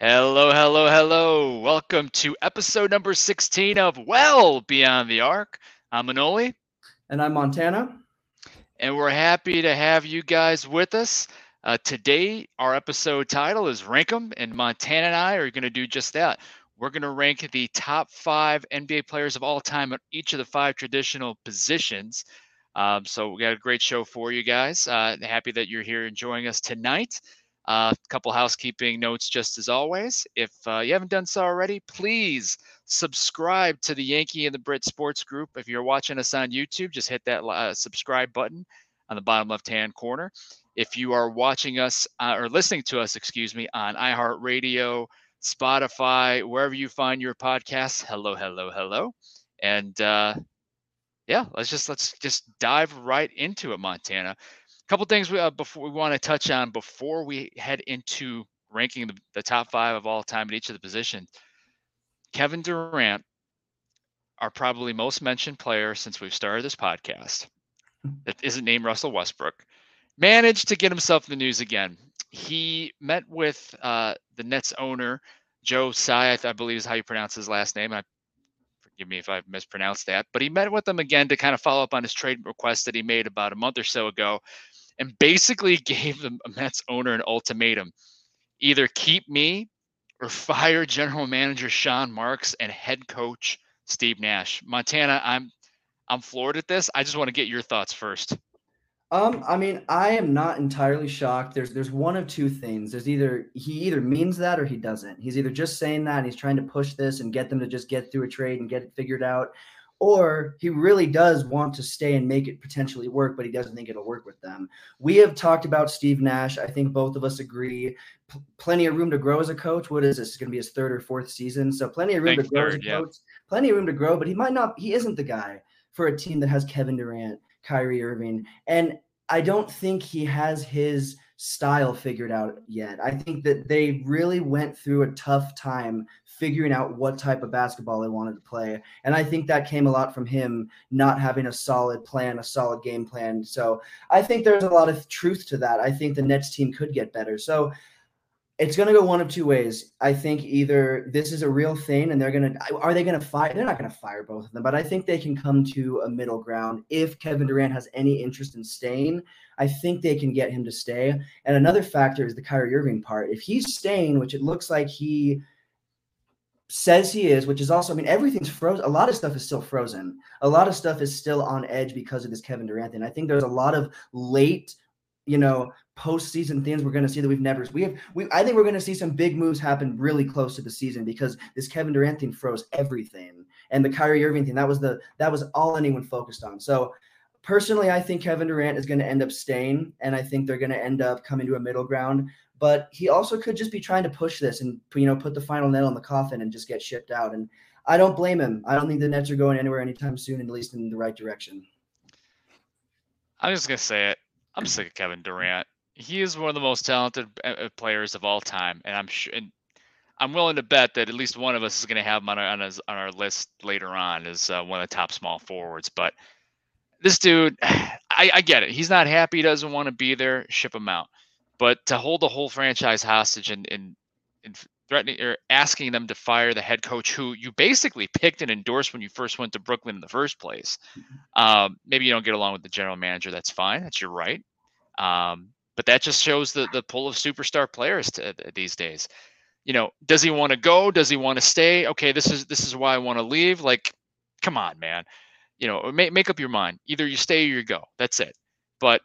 Hello, hello, hello. Welcome to episode number 16 of Well Beyond the Arc. I'm Manoli. And I'm Montana. And we're happy to have you guys with us. Uh, today, our episode title is Rank 'em, and Montana and I are going to do just that. We're going to rank the top five NBA players of all time at each of the five traditional positions. Um, so we got a great show for you guys. Uh, happy that you're here enjoying us tonight. A uh, couple housekeeping notes, just as always. If uh, you haven't done so already, please subscribe to the Yankee and the Brit Sports Group. If you're watching us on YouTube, just hit that uh, subscribe button on the bottom left hand corner. If you are watching us uh, or listening to us, excuse me, on iHeartRadio, Spotify, wherever you find your podcasts, hello, hello, hello. And uh, yeah, let's just let's just dive right into it, Montana couple things we, uh, before we want to touch on before we head into ranking the, the top five of all time at each of the positions. Kevin Durant, our probably most mentioned player since we've started this podcast, that isn't named Russell Westbrook, managed to get himself in the news again. He met with uh, the Nets owner, Joe Tsai, I believe is how you pronounce his last name. I forgive me if I've mispronounced that, but he met with them again to kind of follow up on his trade request that he made about a month or so ago and basically gave the Nets owner an ultimatum either keep me or fire general manager Sean Marks and head coach Steve Nash. Montana, I'm I'm floored at this. I just want to get your thoughts first. Um, I mean, I am not entirely shocked. There's there's one of two things. There's either he either means that or he doesn't. He's either just saying that and he's trying to push this and get them to just get through a trade and get it figured out, or he really does want to stay and make it potentially work, but he doesn't think it'll work with them. We have talked about Steve Nash. I think both of us agree. P- plenty of room to grow as a coach. What is this? going to be his third or fourth season, so plenty of room to grow third, as a coach. Plenty of room to grow, but he might not. He isn't the guy for a team that has Kevin Durant, Kyrie Irving, and I don't think he has his style figured out yet. I think that they really went through a tough time figuring out what type of basketball they wanted to play. And I think that came a lot from him not having a solid plan, a solid game plan. So I think there's a lot of truth to that. I think the Nets team could get better. So it's going to go one of two ways. I think either this is a real thing and they're going to, are they going to fire? They're not going to fire both of them, but I think they can come to a middle ground. If Kevin Durant has any interest in staying, I think they can get him to stay. And another factor is the Kyrie Irving part. If he's staying, which it looks like he says he is, which is also, I mean, everything's frozen. A lot of stuff is still frozen. A lot of stuff is still on edge because of this Kevin Durant thing. I think there's a lot of late you know, postseason things we're going to see that we've never. We have. We. I think we're going to see some big moves happen really close to the season because this Kevin Durant thing froze everything, and the Kyrie Irving thing that was the that was all anyone focused on. So personally, I think Kevin Durant is going to end up staying, and I think they're going to end up coming to a middle ground. But he also could just be trying to push this and you know put the final nail in the coffin and just get shipped out. And I don't blame him. I don't think the Nets are going anywhere anytime soon, at least in the right direction. I'm just gonna say it. I'm sick of Kevin Durant. He is one of the most talented uh, uh, players of all time, and I'm sure. And I'm willing to bet that at least one of us is going to have him on our, on, his, on our list later on as uh, one of the top small forwards. But this dude, I, I get it. He's not happy. He doesn't want to be there. Ship him out. But to hold the whole franchise hostage and, and, and threatening or asking them to fire the head coach who you basically picked and endorsed when you first went to Brooklyn in the first place. Mm-hmm. Um, maybe you don't get along with the general manager. That's fine. That's your right. Um, but that just shows the the pull of superstar players to, these days. You know, does he want to go? Does he want to stay? Okay, this is this is why I want to leave. Like, come on, man. You know, make make up your mind. Either you stay or you go. That's it. But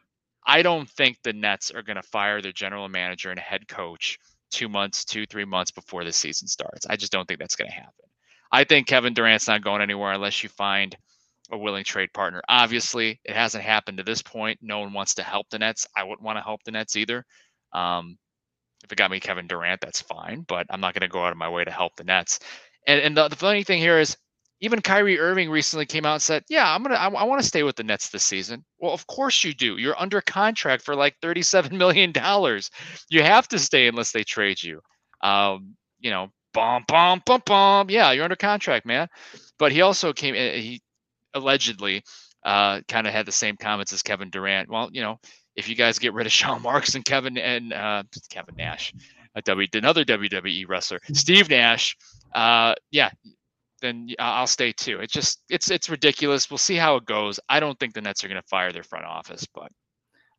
I don't think the Nets are going to fire their general manager and head coach two months, two, three months before the season starts. I just don't think that's going to happen. I think Kevin Durant's not going anywhere unless you find a willing trade partner. Obviously, it hasn't happened to this point. No one wants to help the Nets. I wouldn't want to help the Nets either. Um, if it got me Kevin Durant, that's fine, but I'm not going to go out of my way to help the Nets. And, and the, the funny thing here is, even Kyrie Irving recently came out and said, "Yeah, I'm gonna, I, I want to stay with the Nets this season." Well, of course you do. You're under contract for like 37 million dollars. You have to stay unless they trade you. Um, you know, bum bum bum bum. Yeah, you're under contract, man. But he also came. Eh, he allegedly uh, kind of had the same comments as Kevin Durant. Well, you know, if you guys get rid of Sean Marks and Kevin and uh, Kevin Nash, a W another WWE wrestler, Steve Nash. Uh, yeah, then I'll stay too. It's just it's it's ridiculous. We'll see how it goes. I don't think the Nets are going to fire their front office, but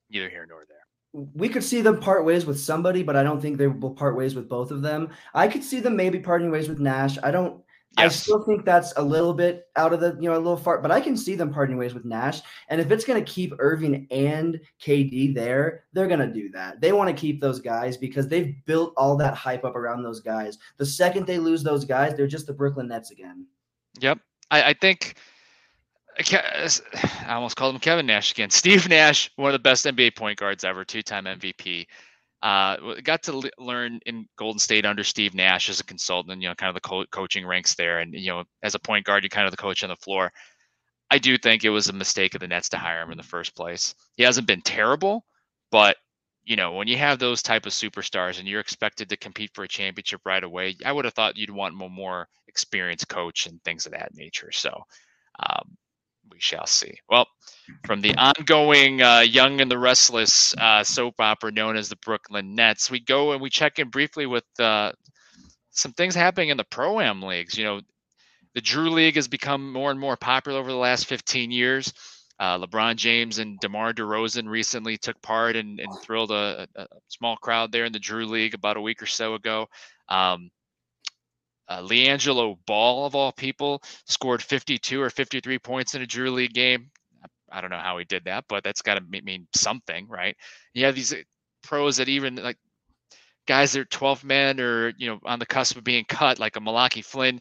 neither here nor there we could see them part ways with somebody, but I don't think they will part ways with both of them. I could see them maybe parting ways with Nash. I don't. Yes. I still think that's a little bit out of the, you know, a little far, but I can see them parting ways with Nash. And if it's going to keep Irving and KD there, they're going to do that. They want to keep those guys because they've built all that hype up around those guys. The second they lose those guys, they're just the Brooklyn Nets again. Yep. I, I think I almost called him Kevin Nash again. Steve Nash, one of the best NBA point guards ever, two-time MVP. Uh, got to learn in Golden State under Steve Nash as a consultant. You know, kind of the co- coaching ranks there, and you know, as a point guard, you're kind of the coach on the floor. I do think it was a mistake of the Nets to hire him in the first place. He hasn't been terrible, but you know, when you have those type of superstars and you're expected to compete for a championship right away, I would have thought you'd want a more experienced coach and things of that nature. So, um, we shall see. Well, from the ongoing uh, Young and the Restless uh, soap opera known as the Brooklyn Nets, we go and we check in briefly with uh, some things happening in the Pro Am leagues. You know, the Drew League has become more and more popular over the last 15 years. Uh, LeBron James and DeMar DeRozan recently took part and, and thrilled a, a, small crowd there in the Drew League about a week or so ago. Um, uh, LiAngelo Ball, of all people, scored 52 or 53 points in a Drew League game. I don't know how he did that, but that's got to mean something, right? You have these uh, pros that even like guys that are 12 men or you know on the cusp of being cut, like a Malachi Flynn,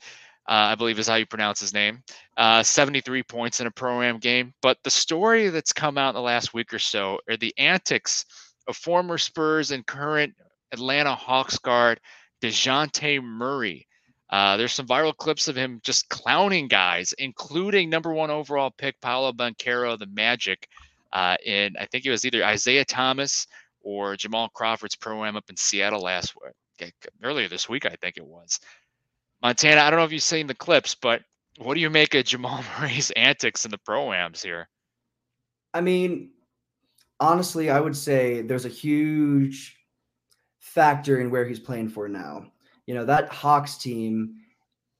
uh, I believe is how you pronounce his name. Uh, 73 points in a pro-am game. But the story that's come out in the last week or so are the antics of former Spurs and current Atlanta Hawks guard Dejounte Murray. Uh, there's some viral clips of him just clowning guys, including number one overall pick Paolo Banchero, the Magic, uh, in I think it was either Isaiah Thomas or Jamal Crawford's program up in Seattle last week, earlier this week, I think it was. Montana, I don't know if you've seen the clips, but what do you make of Jamal Murray's antics in the proams here? I mean, honestly, I would say there's a huge factor in where he's playing for now you know, that Hawks team,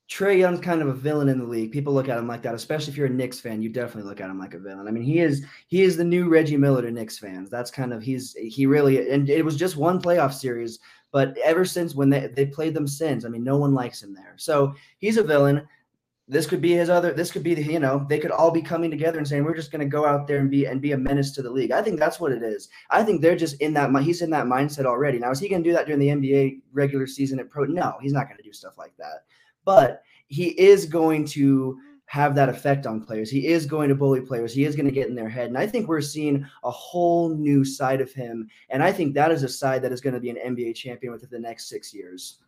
Trae Young's kind of a villain in the league. People look at him like that, especially if you're a Knicks fan. You definitely look at him like a villain. I mean, he is he is the new Reggie Miller to Knicks fans. That's kind of he's he really and it was just one playoff series, but ever since when they they played them since, I mean, no one likes him there. So he's a villain this could be his other this could be the you know they could all be coming together and saying we're just going to go out there and be and be a menace to the league. I think that's what it is. I think they're just in that he's in that mindset already. Now is he going to do that during the nba regular season at pro? No he's not going to do stuff like that. But he is going to have that effect on players. He is going to bully players. He is going to get in their head. And i think we're seeing a whole new side of him. And i think that is a side that is going to be an nba champion within the next six years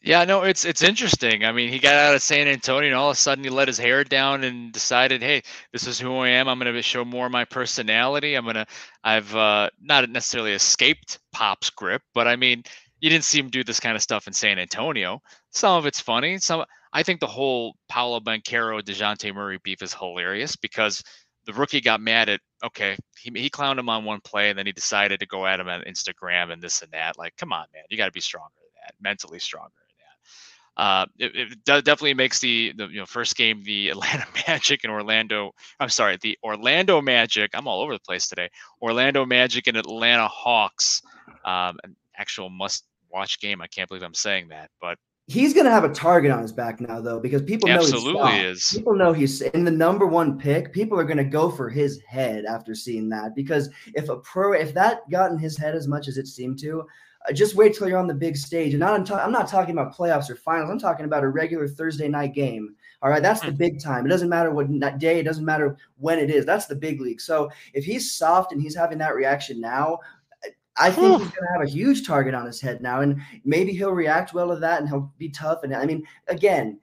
yeah, no, it's it's interesting. I mean, he got out of San Antonio and all of a sudden he let his hair down and decided, hey, this is who I am. I'm going to show more of my personality. I'm going to, I've uh, not necessarily escaped Pop's grip, but I mean, you didn't see him do this kind of stuff in San Antonio. Some of it's funny. Some, I think the whole Paolo Banchero, Dejounte Murray beef is hilarious because the rookie got mad at, okay, he, he clowned him on one play and then he decided to go at him on Instagram and this and that. Like, come on, man, you got to be stronger than that, mentally stronger uh, it, it definitely makes the, the you know first game the Atlanta Magic and Orlando. I'm sorry, the Orlando Magic. I'm all over the place today. Orlando Magic and Atlanta Hawks. Um, an actual must-watch game. I can't believe I'm saying that, but he's going to have a target on his back now, though, because people know absolutely is. People know he's in the number one pick. People are going to go for his head after seeing that because if a pro, if that got in his head as much as it seemed to, just wait till you're on the big stage. And not, I'm, ta- I'm not talking about playoffs or finals. I'm talking about a regular Thursday night game. All right, that's the hmm. big time. It doesn't matter what day, it doesn't matter when it is. That's the big league. So if he's soft and he's having that reaction now, I think he's going to have a huge target on his head now, and maybe he'll react well to that, and he'll be tough. And I mean, again,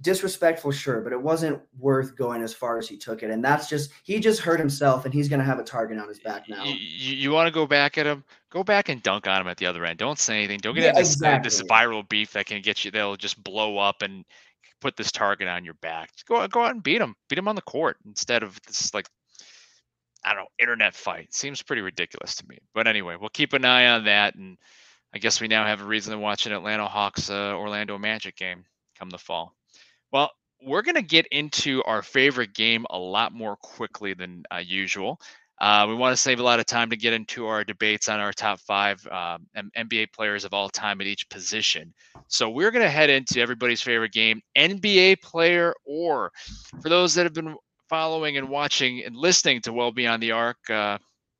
disrespectful, sure, but it wasn't worth going as far as he took it. And that's just he just hurt himself, and he's going to have a target on his back now. You, you want to go back at him? Go back and dunk on him at the other end. Don't say anything. Don't get yeah, into this, exactly. this viral beef that can get you. They'll just blow up and put this target on your back. Just go go out and beat him. Beat him on the court instead of this like I don't know internet fight. Seems pretty ridiculous to me. But anyway, we'll keep an eye on that and I guess we now have a reason to watch an Atlanta Hawks uh, Orlando Magic game come the fall. Well, we're going to get into our favorite game a lot more quickly than uh, usual. Uh, we want to save a lot of time to get into our debates on our top five um, NBA players of all time at each position. So we're going to head into everybody's favorite game, NBA player or for those that have been following and watching and listening to Well Beyond the Arc uh,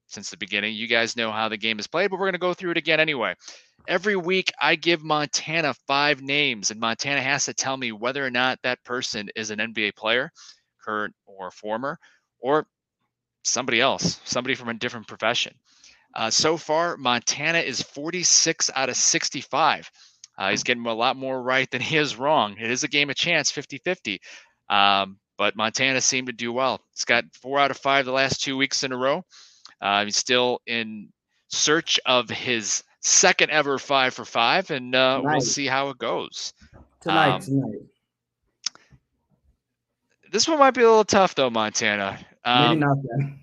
since the beginning, you guys know how the game is played, but we're going to go through it again anyway. Every week, I give Montana five names, and Montana has to tell me whether or not that person is an NBA player, current or former, or somebody else, somebody from a different profession. Uh, so far, Montana is 46 out of 65. Uh, he's getting a lot more right than he is wrong. It is a game of chance, 50 50. Um, but Montana seemed to do well. He's got four out of five the last two weeks in a row. Uh, he's still in search of his second ever five for five, and uh, we'll see how it goes. Tonight, um, tonight. This one might be a little tough, though, Montana. Um, Maybe not then.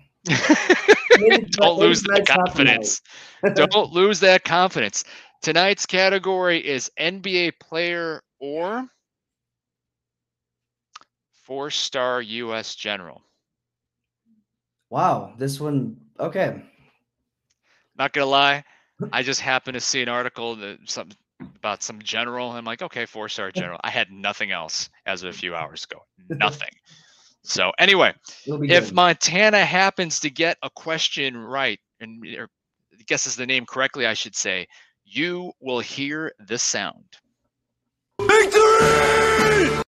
Don't lose that confidence. Don't lose that confidence. Tonight's category is NBA player or four star U.S. general. Wow, this one, okay. Not gonna lie, I just happened to see an article that some about some general. I'm like, okay, four star general. I had nothing else as of a few hours ago. Nothing. So anyway, if Montana happens to get a question right and er, or guesses the name correctly, I should say, you will hear this sound. Victory!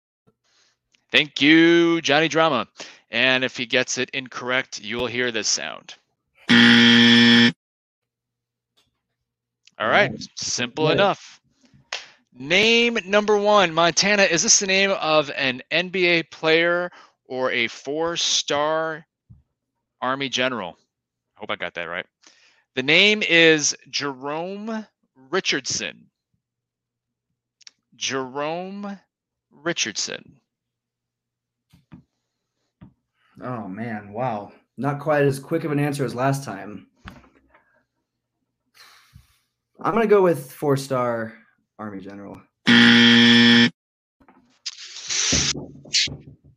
Thank you, Johnny Drama. And if he gets it incorrect, you will hear this sound. All right, simple enough. Name number one, Montana. Is this the name of an NBA player or a four star Army general. I hope I got that right. The name is Jerome Richardson. Jerome Richardson. Oh man, wow. Not quite as quick of an answer as last time. I'm going to go with four star Army General.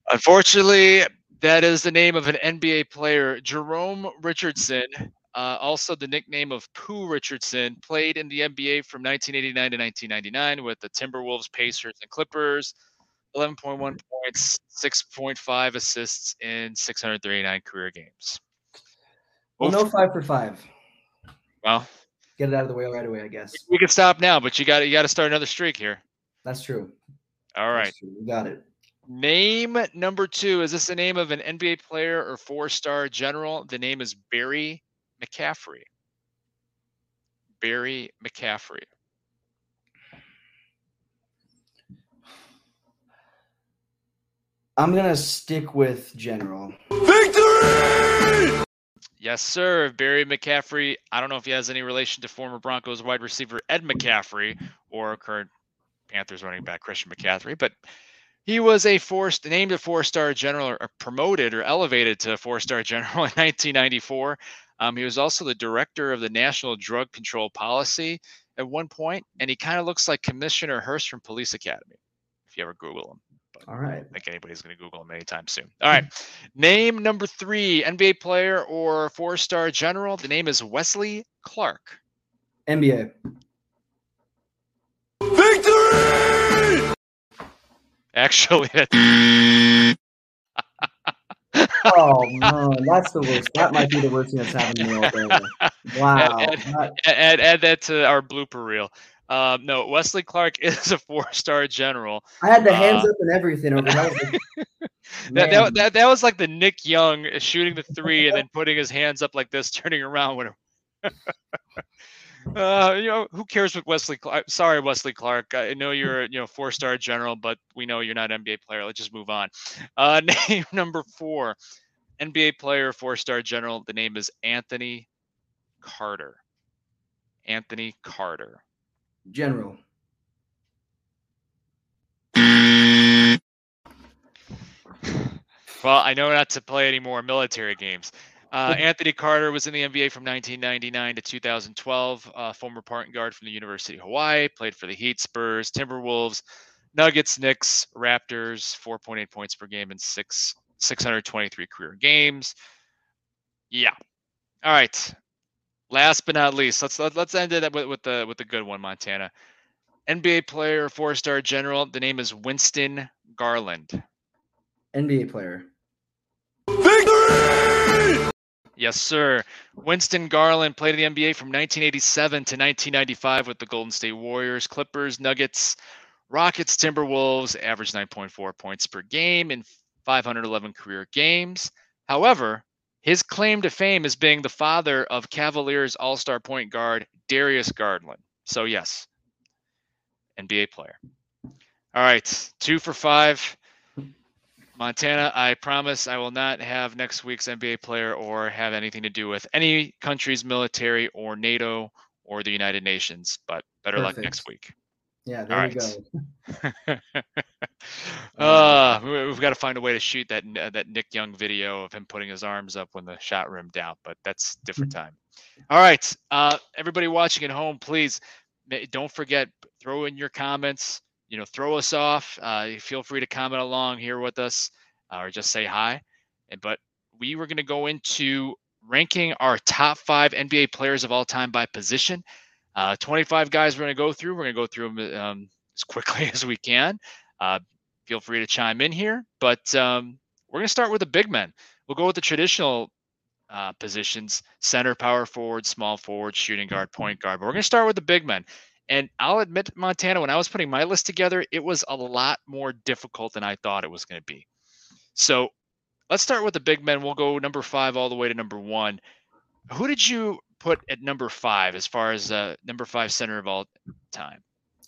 Unfortunately, that is the name of an NBA player, Jerome Richardson. Uh, also, the nickname of Pooh Richardson played in the NBA from 1989 to 1999 with the Timberwolves, Pacers, and Clippers. 11.1 points, 6.5 assists in 639 career games. Well, no five for five. Well, get it out of the way right away, I guess. We can stop now, but you got you got to start another streak here. That's true. All right, true. you got it. Name number two. Is this the name of an NBA player or four star general? The name is Barry McCaffrey. Barry McCaffrey. I'm gonna stick with general. Victory! Yes, sir. Barry McCaffrey. I don't know if he has any relation to former Broncos wide receiver Ed McCaffrey or current Panthers running back Christian McCaffrey, but he was a four named a four-star general or promoted or elevated to a four-star general in 1994. Um, he was also the director of the National Drug Control Policy at one point, and he kind of looks like Commissioner Hurst from Police Academy, if you ever Google him. All right. I don't think anybody's going to Google him anytime soon. All right. name number three, NBA player or four-star general. The name is Wesley Clark. NBA. Victory! Actually, oh man, that's the worst. That might be the worst thing that's happened to me all day. Wow. Add, add, add, add that to our blooper reel. Um, no, Wesley Clark is a four-star general. I had the hands uh, up and everything over that. that, that, that, that was like the Nick Young shooting the three and then putting his hands up like this, turning around when. uh, you know, who cares what Wesley Clark? Sorry, Wesley Clark. I know you're, you know, four star general, but we know you're not an NBA player. Let's just move on. Uh, name number four, NBA player, four star general. The name is Anthony Carter. Anthony Carter. General. Well, I know not to play any more military games. Uh, Anthony Carter was in the NBA from 1999 to 2012. Uh, former point guard from the University of Hawaii. Played for the Heat, Spurs, Timberwolves, Nuggets, Knicks, Raptors. 4.8 points per game in six 623 career games. Yeah. All right. Last but not least, let's let, let's end it with, with the with the good one, Montana. NBA player, four star general. The name is Winston Garland. NBA player. Victory! Yes, sir. Winston Garland played in the NBA from 1987 to 1995 with the Golden State Warriors, Clippers, Nuggets, Rockets, Timberwolves, averaged 9.4 points per game in 511 career games. However, his claim to fame is being the father of Cavaliers All Star point guard Darius Garland. So, yes, NBA player. All right, two for five. Montana, I promise I will not have next week's NBA player or have anything to do with any country's military or NATO or the United Nations, but better Perfect. luck next week. Yeah, there All right. go. uh, we've got to find a way to shoot that uh, that Nick Young video of him putting his arms up when the shot rimmed out, but that's different time. All right, uh, everybody watching at home, please don't forget throw in your comments. You know, throw us off. Uh, feel free to comment along here with us, uh, or just say hi. And but we were going to go into ranking our top five NBA players of all time by position. Uh, 25 guys we're going to go through. We're going to go through them um, as quickly as we can. Uh, feel free to chime in here, but um, we're going to start with the big men. We'll go with the traditional uh, positions center, power forward, small forward, shooting guard, point guard. But we're going to start with the big men. And I'll admit, Montana, when I was putting my list together, it was a lot more difficult than I thought it was going to be. So let's start with the big men. We'll go number five all the way to number one. Who did you put at number five as far as uh, number five center of all time?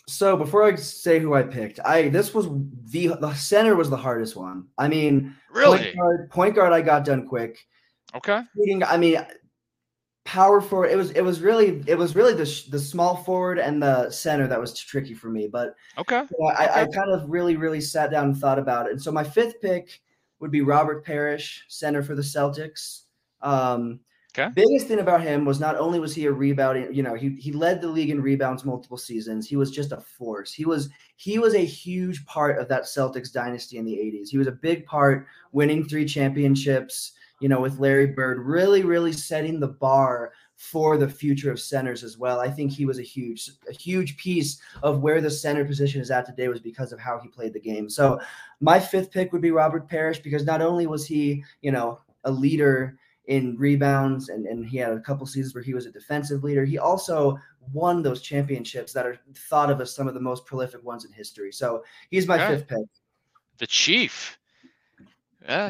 So before I say who I picked, I this was the the center was the hardest one. I mean, really, point guard, point guard I got done quick. Okay. I mean, power forward. It was it was really it was really the the small forward and the center that was tricky for me. But okay, you know, I, okay. I kind of really really sat down and thought about it. And so my fifth pick would be Robert Parish, center for the Celtics. Um, Okay. Biggest thing about him was not only was he a rebounding, you know, he he led the league in rebounds multiple seasons. He was just a force. He was he was a huge part of that Celtics dynasty in the 80s. He was a big part winning three championships, you know, with Larry Bird, really really setting the bar for the future of centers as well. I think he was a huge a huge piece of where the center position is at today was because of how he played the game. So my fifth pick would be Robert Parish because not only was he, you know, a leader in rebounds, and, and he had a couple seasons where he was a defensive leader. He also won those championships that are thought of as some of the most prolific ones in history. So he's my fifth pick. The Chief. Yeah,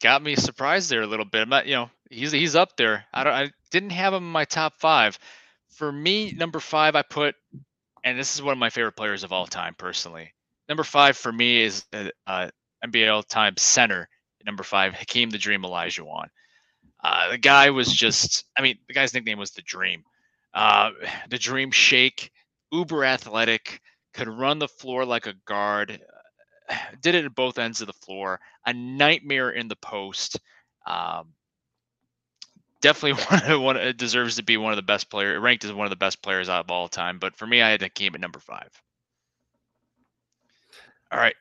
got me surprised there a little bit. I'm not, you know, he's he's up there. I don't. I didn't have him in my top five. For me, number five, I put, and this is one of my favorite players of all time, personally. Number five for me is uh, uh, NBA all-time center number five, Hakeem the Dream Olajuwon. Uh, the guy was just, I mean, the guy's nickname was the Dream. Uh, the Dream Shake, uber athletic, could run the floor like a guard, did it at both ends of the floor, a nightmare in the post. Um, definitely one, of one deserves to be one of the best players, ranked as one of the best players out of all time. But for me, I had Hakeem at number five. All right,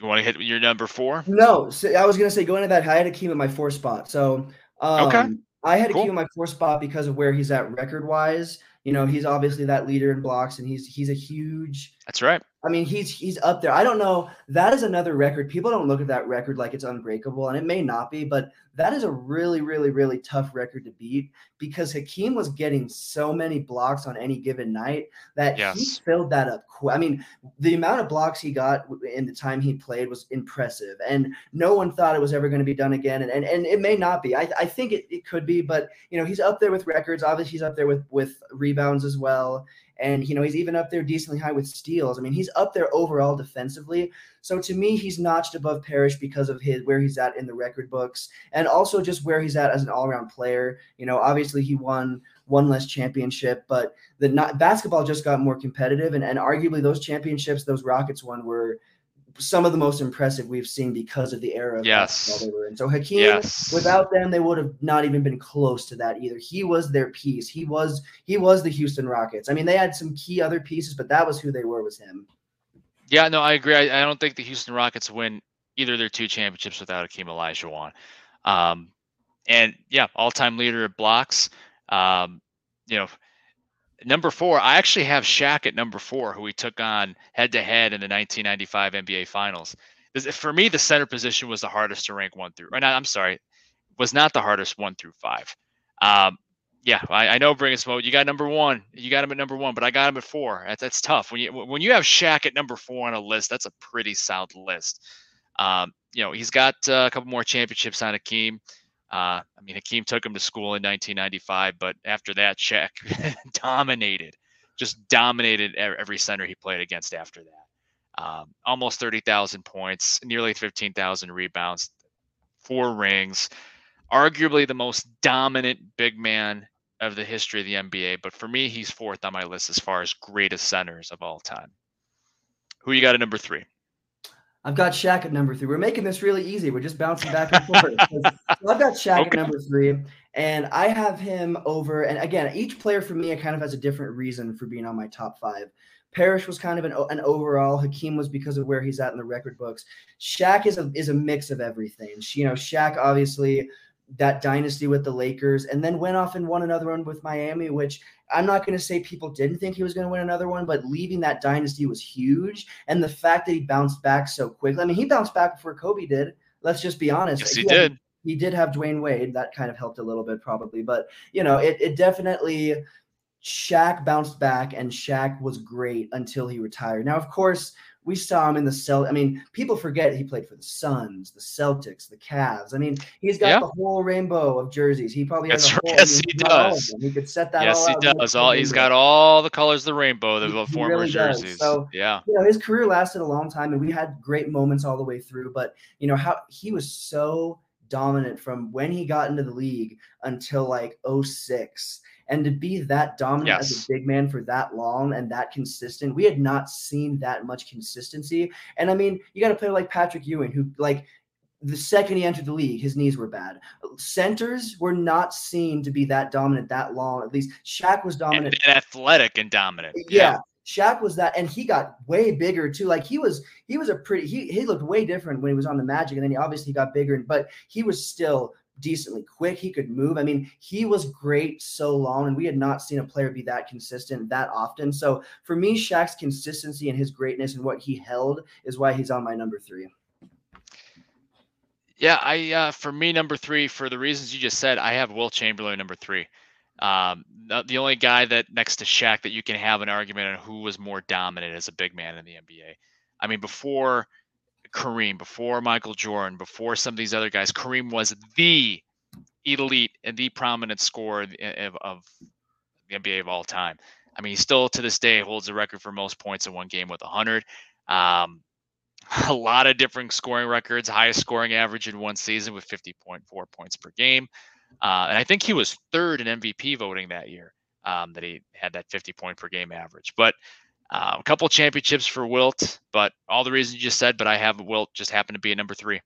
you want to hit your number four? No, so I was gonna say going to that. I had to keep at my four spot. So um, okay, I had to cool. keep my four spot because of where he's at record wise. You know, he's obviously that leader in blocks, and he's he's a huge. That's right. I mean, he's he's up there. I don't know. That is another record. People don't look at that record like it's unbreakable, and it may not be, but that is a really, really, really tough record to beat because Hakeem was getting so many blocks on any given night that yes. he filled that up. I mean, the amount of blocks he got in the time he played was impressive, and no one thought it was ever going to be done again. And and, and it may not be. I, I think it, it could be, but you know, he's up there with records. Obviously, he's up there with with rebounds as well. And you know, he's even up there decently high with steals. I mean, he's up there overall defensively. So to me, he's notched above Parish because of his where he's at in the record books, and also just where he's at as an all-around player. You know, obviously he won one less championship, but the not, basketball just got more competitive, and, and arguably those championships those Rockets won were some of the most impressive we've seen because of the era of Yes. they were in. So Hakeem, Yes. without them, they would have not even been close to that either. He was their piece. He was he was the Houston Rockets. I mean, they had some key other pieces, but that was who they were. Was him. Yeah, no, I agree. I, I don't think the Houston Rockets win either of their two championships without Hakeem Olajuwon. Um, and yeah, all-time leader of blocks. Um, you know, number four. I actually have Shaq at number four, who we took on head-to-head in the 1995 NBA Finals. For me, the center position was the hardest to rank one through. Or not, I'm sorry, was not the hardest one through five. Um, yeah, I, I know Bring Us Mode. You got number one. You got him at number one, but I got him at four. That's, that's tough. When you when you have Shaq at number four on a list, that's a pretty solid list. Um, you know, he's got uh, a couple more championships on Hakeem. Uh, I mean, Hakeem took him to school in 1995, but after that, Shaq dominated, just dominated every center he played against after that. Um, almost 30,000 points, nearly 15,000 rebounds, four rings, arguably the most dominant big man of the history of the NBA. But for me, he's fourth on my list as far as greatest centers of all time. Who you got at number three? I've got Shaq at number three. We're making this really easy. We're just bouncing back and forth. so I've got Shaq Okay. at number three, and I have him over. And again, each player for me, it kind of has a different reason for being on my top five. Parish was kind of an, an overall. Hakeem was because of where he's at in the record books. Shaq is a is a mix of everything. You know, Shaq obviously that dynasty with the Lakers, and then went off and won another one with Miami, which I'm not going to say people didn't think he was going to win another one, but leaving that dynasty was huge. And the fact that he bounced back so quickly, I mean, he bounced back before Kobe did. Let's just be honest. Yes, he had- did. He did have Dwyane Wade. That kind of helped a little bit, probably. But, you know, it, it definitely, Shaq bounced back and Shaq was great until he retired. Now, of course, we saw him in the Cel. I mean, people forget he played for the Suns, the Celtics, the Cavs. I mean, he's got Yeah. the whole rainbow of jerseys. He probably has That's a whole. Yes, he does. He could set that. yes, he out. Does. All he's got all the colors of the rainbow, the He- former really does. jerseys. So- yeah. you know his career lasted a long time and we had great moments all the way through but you know how he was so dominant from when he got into the league until like 06 and to be that dominant as a big man for that long and that consistent we had not seen that much consistency and i mean you got a player like patrick ewing who like the second he entered the league, his knees were bad. Centers were not seen to be that dominant that long. At least Shaq was dominant and athletic and dominant. yeah. Shaq was that, and he got way bigger too. Like he was, he was a pretty. He he looked way different when he was on the Magic, and then he obviously got bigger. But he was still decently quick. He could move. I mean, he was great so long, and we had not seen a player be that consistent that often. So for me, Shaq's consistency and his greatness and what he held is why he's on my number three. Yeah, I uh, for me number three for the reasons you just said, I have Wilt Chamberlain number three. Um, the, only guy that next to Shaq that you can have an argument on who was more dominant as a big man in the NBA. I mean, before Kareem, before Michael Jordan, before some of these other guys, Kareem was the elite and the prominent scorer of, of, the NBA of all time. I mean, he still to this day holds the record for most points in one game with 100. Um, a lot of different scoring records, highest scoring average in one season with 50.4 points per game. Uh, and I think he was third in MVP voting that year um, that he had that 50 point per game average. But uh, a couple championships for Wilt, but all the reasons you just said, but I have Wilt just happen to be at number three.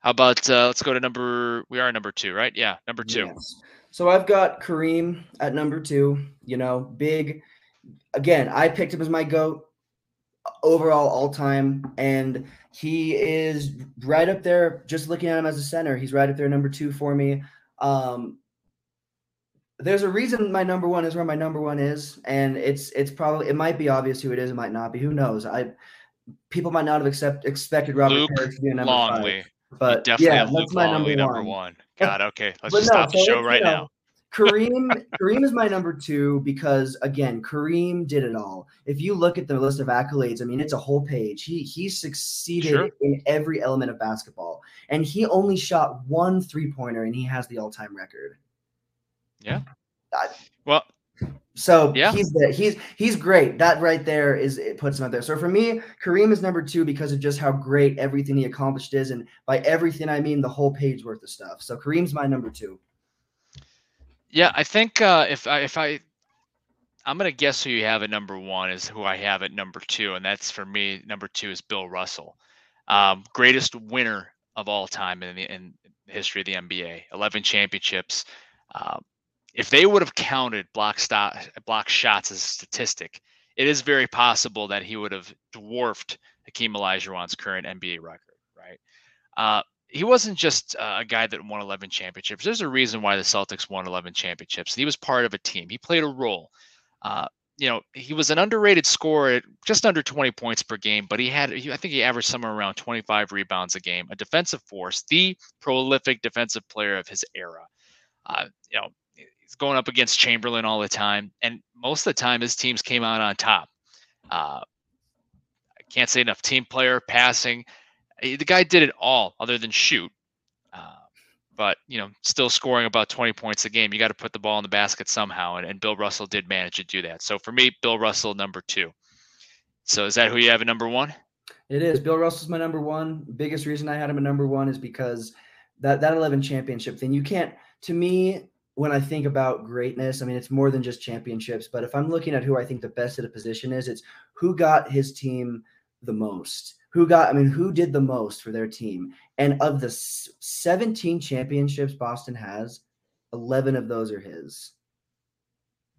How about uh, let's go to number, we are number two, right? Yeah, number two. Yes. So I've got Kareem at number two. You know, big. Again, I picked him as my goat overall all time, and he is right up there. Just looking at him as a center, he's right up there, number two for me. Um, there's a reason my number one is where my number one is, and it's it's probably it might be obvious who it is, it might not be. Who knows? I people might not have accept, expected Robert Luke Parish to be a number Longley. five, but Definitely yeah, have that's Luke my Longley number, number one. one. God, okay. Let's just no, stop the show right you know, now. Kareem, Kareem is my number two because again, Kareem did it all. If you look at the list of accolades, I mean, it's a whole page. He he succeeded Sure. in every element of basketball, and he only shot one three pointer, and he has the all time record. Well, So Yeah. he's the, he's he's great. That right there is it puts him out there. So for me, Kareem is number two because of just how great everything he accomplished is, and by everything I mean the whole page worth of stuff. So Kareem's my number two. Yeah, I think uh, if I if I I'm gonna guess who you have at number one is who I have at number two, and that's for me. Number two is Bill Russell, um, greatest winner of all time in the, in history of the NBA. 11 championships. Um, if they would have counted block stop, block shots as a statistic, it is very possible that he would have dwarfed Hakeem Olajuwon's current NBA record. Right? Uh, he wasn't just a guy that won 11 championships. There's a reason why the Celtics won 11 championships. He was part of a team. He played a role. Uh, you know, he was an underrated scorer at just under 20 points per game, but he had, I think he averaged somewhere around 25 rebounds a game, a defensive force, the prolific defensive player of his era. Uh, you know, he's going up against Chamberlain all the time, and most of the time his teams came out on top. Uh, I can't say enough team player, passing. The guy did it all other than shoot. Uh, but you know, still scoring about 20 points a game. You got to put the ball in the basket somehow, and, and Bill Russell did manage to do that. So for me, Bill Russell number two. So is that who you have at number one? It is. Bill Russell's my number one. Biggest reason I had him at number one is because that that 11 championship thing. You can't. To me, when I think about greatness, I mean it's more than just championships. But if I'm looking at who I think the best at a position is, it's who got his team the most who got, I mean, who did the most for their team? And of the 17 championships Boston has, 11 of those are his.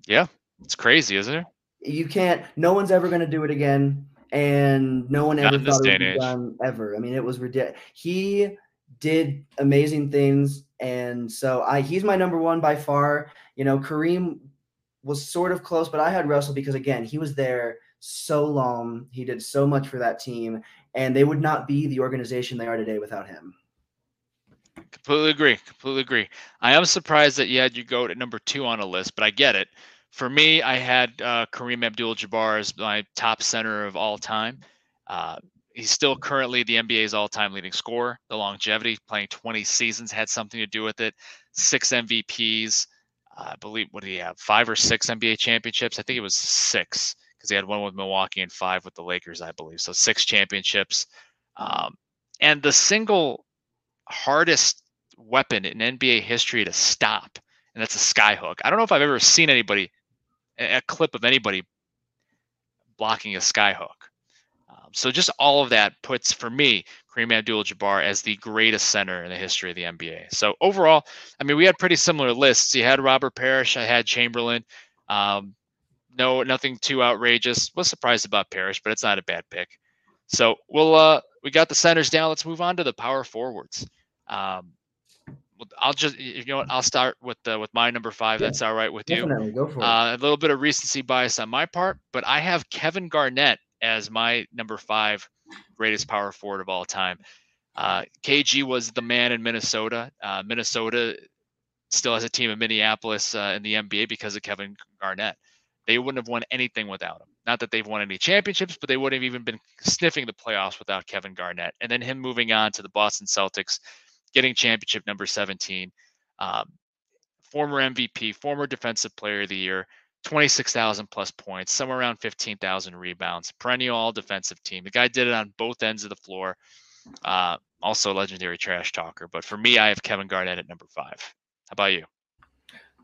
Yeah, it's crazy, isn't it? You can't, no one's ever going to do it again. And no one ever thought it would be done ever. I mean, it was ridiculous. He did amazing things. And so I, he's my number one by far. You know, Kareem was sort of close, but I had Russell because, again, he was there so long. He did so much for that team and they would not be the organization they are today without him. Completely agree. Completely agree. I am surprised that you had you go at number two on a list, but I get it. For me, I had uh, Kareem Abdul-Jabbar as my top center of all time. Uh, he's still currently the NBA's all-time leading scorer. The longevity, playing 20 seasons, had something to do with it. Six MVPs. I believe what did he have? Five or six NBA championships. I think it was six because he had one with Milwaukee and five with the Lakers, I believe. So six championships. Um, and the single hardest weapon in NBA history to stop, and that's a skyhook. I don't know if I've ever seen anybody, a clip of anybody blocking a skyhook. Um, so just all of that puts, for me, Kareem Abdul-Jabbar as the greatest center in the history of the NBA. So overall, I mean, we had pretty similar lists. You had Robert Parish, I had Chamberlain. Um, no, nothing too outrageous. Was surprised about Parish, but it's not a bad pick. So we'll uh we got the centers down. Let's move on to the power forwards. Um, I'll just you know what I'll start with the with my number five. Yeah, that's all right with definitely. you. Go for uh. A little bit of recency bias on my part, but I have Kevin Garnett as my number five greatest power forward of all time. Uh, KG was the man in Minnesota. Uh, Minnesota still has a team in Minneapolis uh, in the NBA because of Kevin Garnett. They wouldn't have won anything without him. Not that they've won any championships, but they wouldn't have even been sniffing the playoffs without Kevin Garnett. And then him moving on to the Boston Celtics, getting championship number 17. Um, former MVP, former Defensive Player of the Year, 26,000 plus points, somewhere around 15,000 rebounds, perennial all defensive team. The guy did it on both ends of the floor. Uh, also, legendary trash talker. But for me, I have Kevin Garnett at number five. How about you?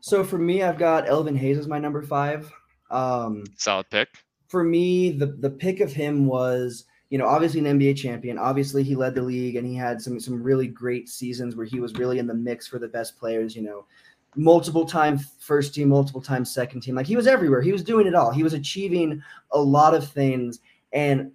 So for me, I've got Elvin Hayes as my number five. Um, Solid pick. For me, the the pick of him was, you know, obviously an NBA champion. Obviously, he led the league and he had some some really great seasons where he was really in the mix for the best players. You know, multiple time first team, multiple time second team. Like he was everywhere. He was doing it all. He was achieving a lot of things. And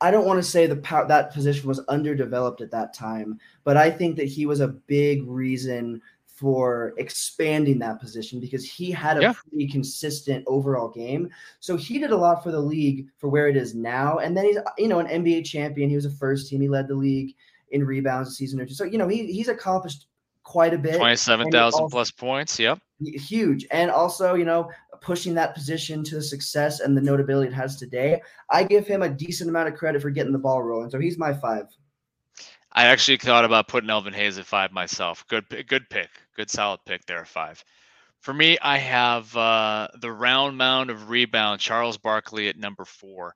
I don't want to say the power, that position was underdeveloped at that time, but I think that he was a big reason for expanding that position because he had a yeah. pretty consistent overall game. So he did a lot for the league for where it is now. And then he's, you know, an NBA champion. He was a first team. He led the league in rebounds a season or two. So, you know, he, he's accomplished quite a bit. 27,000 plus points. Yep. Huge. And also, you know, pushing that position to the success and the notability it has today. I give him a decent amount of credit for getting the ball rolling. So he's my five. I actually thought about putting Elvin Hayes at five myself. Good, good pick. Good solid pick there at five. For me, I have uh, the round mound of rebound, Charles Barkley at number four.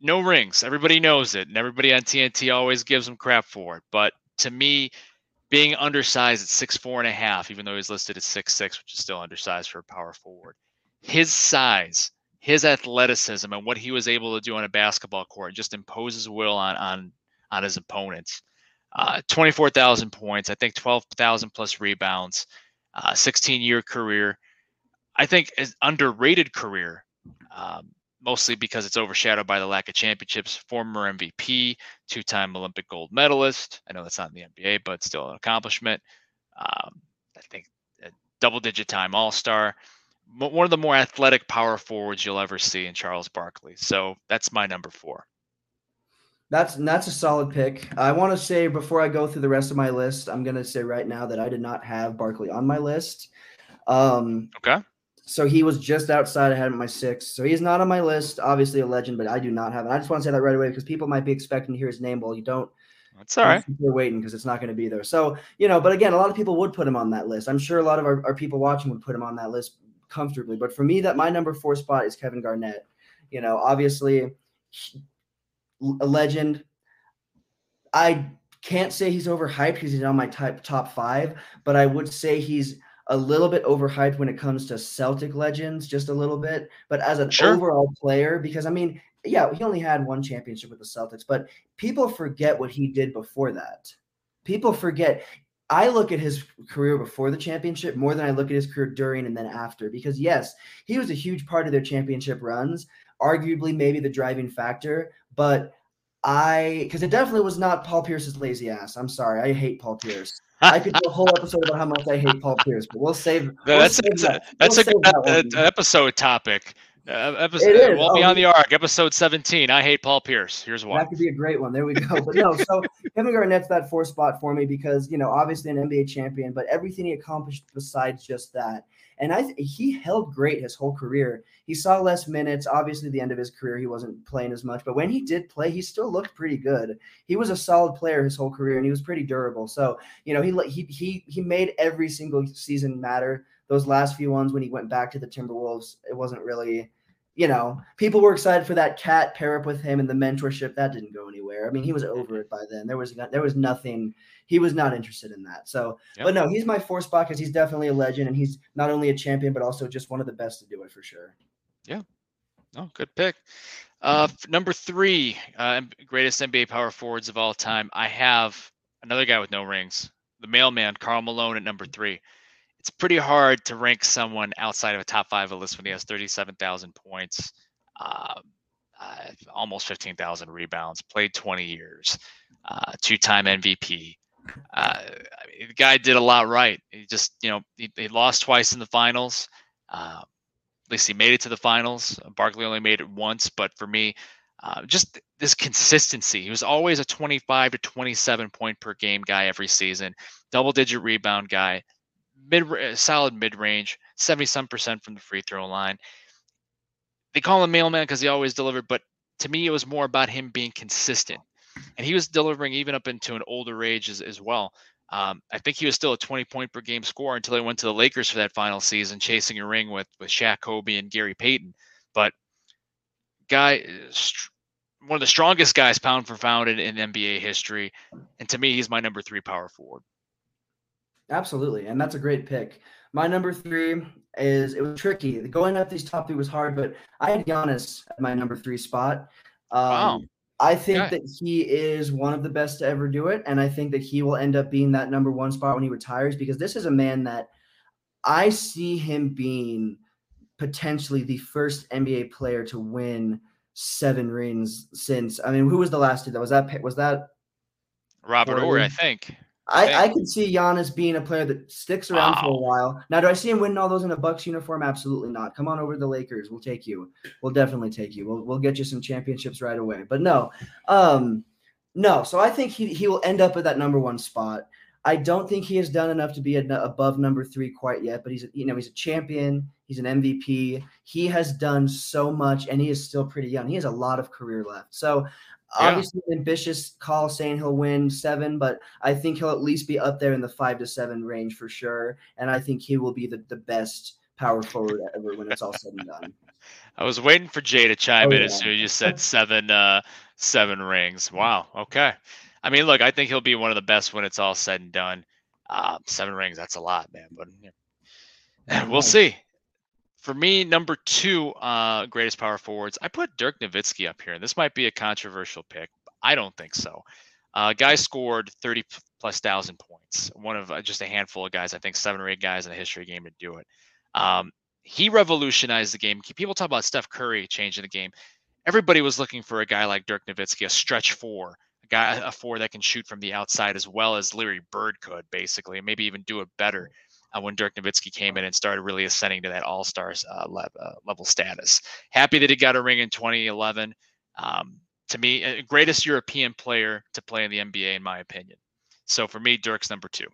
No rings. Everybody knows it, and everybody on TNT always gives him crap for it. But to me, being undersized at six four and a half, even though he's listed at six six, which is still undersized for a power forward, his size, his athleticism, and what he was able to do on a basketball court just imposes will on on on his opponents. Uh, 24,000 points, I think 12,000 plus rebounds, uh, 16 year career. I think is underrated career, um, mostly because it's overshadowed by the lack of championships. Former MVP, two time Olympic gold medalist. I know that's not in the NBA, but still an accomplishment. Um, I think double digit time All Star. One of the more athletic power forwards you'll ever see in Charles Barkley. So that's my number four. That's that's a solid pick. I want to say before I go through the rest of my list, I'm going to say right now that I did not have Barkley on my list. Um, okay. So he was just outside. I had him my six. So he's not on my list. Obviously a legend, but I do not have it. I just want to say that right away because people might be expecting to hear his name. Well, you don't. That's all right. They're waiting because it's not going to be there. So you know, but again, a lot of people would put him on that list. I'm sure a lot of our, our people watching would put him on that list comfortably. But for me, that my number four spot is Kevin Garnett. You know, obviously a legend. I can't say he's overhyped because he's on my type top five, but I would say he's a little bit overhyped when it comes to Celtic legends, just a little bit. But as an sure. overall player, because I mean, yeah, he only had one championship with the Celtics, but people forget what he did before that. People forget. I look at his career before the championship more than I look at his career during and then after, because yes, he was a huge part of their championship runs, arguably maybe the driving factor, but I because it definitely was not Paul Pierce's lazy ass. I'm sorry, I hate Paul Pierce. I could do a whole episode about how much I hate Paul Pierce, but we'll save. We'll that's save that. that's we'll a good episode topic. Uh, episode, it will be oh, on the arc. Episode 17. I hate Paul Pierce. Here's why. That could be a great one. There we go. But no, so Kevin Garnett's that four spot for me because you know obviously an NBA champion, but everything he accomplished besides just that, and I he held great his whole career. He saw less minutes. Obviously, the end of his career, he wasn't playing as much, but when he did play, he still looked pretty good. He was a solid player his whole career, and he was pretty durable. So you know, he he he he made every single season matter. Those last few ones when he went back to the Timberwolves, it wasn't really you know, people were excited for that KAT pair up with him and the mentorship. That didn't go anywhere. I mean, he was over it by then. There was there was nothing. He was not interested in that. So, yep. but no, he's my fourth spot because he's definitely a legend and he's not only a champion but also just one of the best to do it for sure. Yeah. Oh, good pick. Uh, number three, uh, greatest NBA power forwards of all time. I have another guy with no rings, the mailman, Karl Malone at number three it's pretty hard to rank someone outside of a top five list when he has 37,000 points, uh, uh, almost 15,000 rebounds, played 20 years, uh, two-time MVP. Uh, I mean, the guy did a lot right. He just, you know, he, he lost twice in the finals. Uh, at least he made it to the finals. Barkley only made it once, but for me, uh, just this consistency. He was always a 25 to 27 point per game guy every season, double digit rebound guy, mid uh, solid mid range, 70 some percent from the free throw line. They call him mailman because he always delivered, but to me, it was more about him being consistent. And he was delivering even up into an older age as, as well. Um, I think he was still a 20 point per game scorer until he went to the Lakers for that final season, chasing a ring with with Shaq Kobe and Gary Payton. But guy, one of the strongest guys pound for pound in, in NBA history, and to me, he's my number three power forward. Absolutely, and that's a great pick. My number three is it was tricky. Going up these top three was hard, but I had Giannis at my number three spot. Um, wow. I think okay. that he is one of the best to ever do it, and I think that he will end up being that number one spot when he retires because this is a man that I see him being potentially the first NBA player to win seven rings since. I mean, who was the last dude that was that? Was that Robert Horry? I think. I, I can see Giannis being a player that sticks around wow. for a while. Now, do I see him winning all those in a Bucks uniform? Absolutely not. Come on over to the Lakers. We'll take you. We'll definitely take you. We'll, we'll get you some championships right away. But no, um, no. So I think he he will end up at that number one spot. I don't think he has done enough to be above number three quite yet. But he's you know he's a champion. He's an MVP. He has done so much, and he is still pretty young. He has a lot of career left. So yeah. Obviously, ambitious call saying he'll win seven, but I think he'll at least be up there in the five to seven range for sure. And I think he will be the, the best power forward ever when it's all said and done. I was waiting for Jay to chime oh, in yeah. as soon as you said seven uh seven rings. Wow. Okay. I mean, look, I think he'll be one of the best when it's all said and done. Uh, seven rings, that's a lot, man. But yeah. we'll see. For me, number two, uh, greatest power forwards, I put Dirk Nowitzki up here. And this might be a controversial pick. I don't think so. Uh, guy scored 30 plus thousand points. One of uh, just a handful of guys, I think seven or eight guys in the history of the game to do it. Um, he revolutionized the game. People talk about Steph Curry changing the game. Everybody was looking for a guy like Dirk Nowitzki, a stretch four, a guy, a four that can shoot from the outside as well as Larry Bird could, basically, and maybe even do it better uh, when Dirk Nowitzki came in and started really ascending to that All Stars uh, le- uh, level status. Happy that he got a ring in 2011. Um, to me, uh, greatest European player to play in the NBA, in my opinion. So for me, Dirk's number two.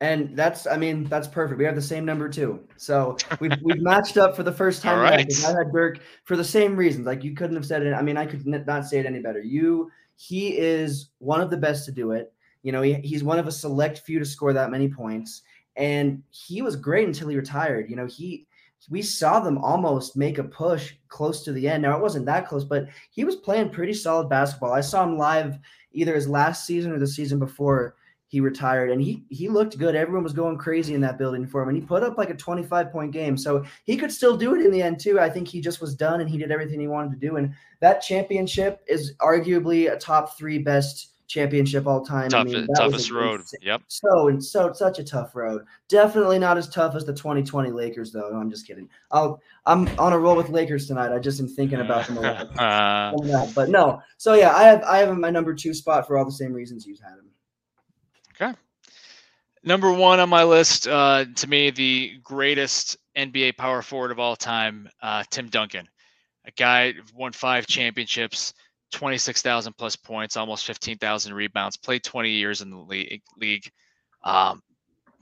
And that's, I mean, that's perfect. We have the same number two. So we've, we've matched up for the first time. All right. I had Dirk for the same reasons. Like you couldn't have said it. I mean, I could not say it any better. You, he is one of the best to do it. You know, he, he's one of a select few to score that many points. And he was great until he retired. You know, he we saw them almost make a push close to the end. Now it wasn't that close, but he was playing pretty solid basketball. I saw him live either his last season or the season before he retired and he he looked good everyone was going crazy in that building for him and he put up like a 25 point game so he could still do it in the end too i think he just was done and he did everything he wanted to do and that championship is arguably a top three best championship all time. Tough, I mean, toughest road. Yep. So and so such a tough road. Definitely not as tough as the 2020 Lakers, though. No, I'm just kidding. I'll I'm on a roll with Lakers tonight. I just am thinking about them a lot. uh, but no. So yeah, I have I have him my number two spot for all the same reasons you've had him. Okay. Number one on my list, uh, to me, the greatest NBA power forward of all time, uh, Tim Duncan, a guy won five championships 26,000 plus points, almost 15,000 rebounds, played 20 years in the league. Um,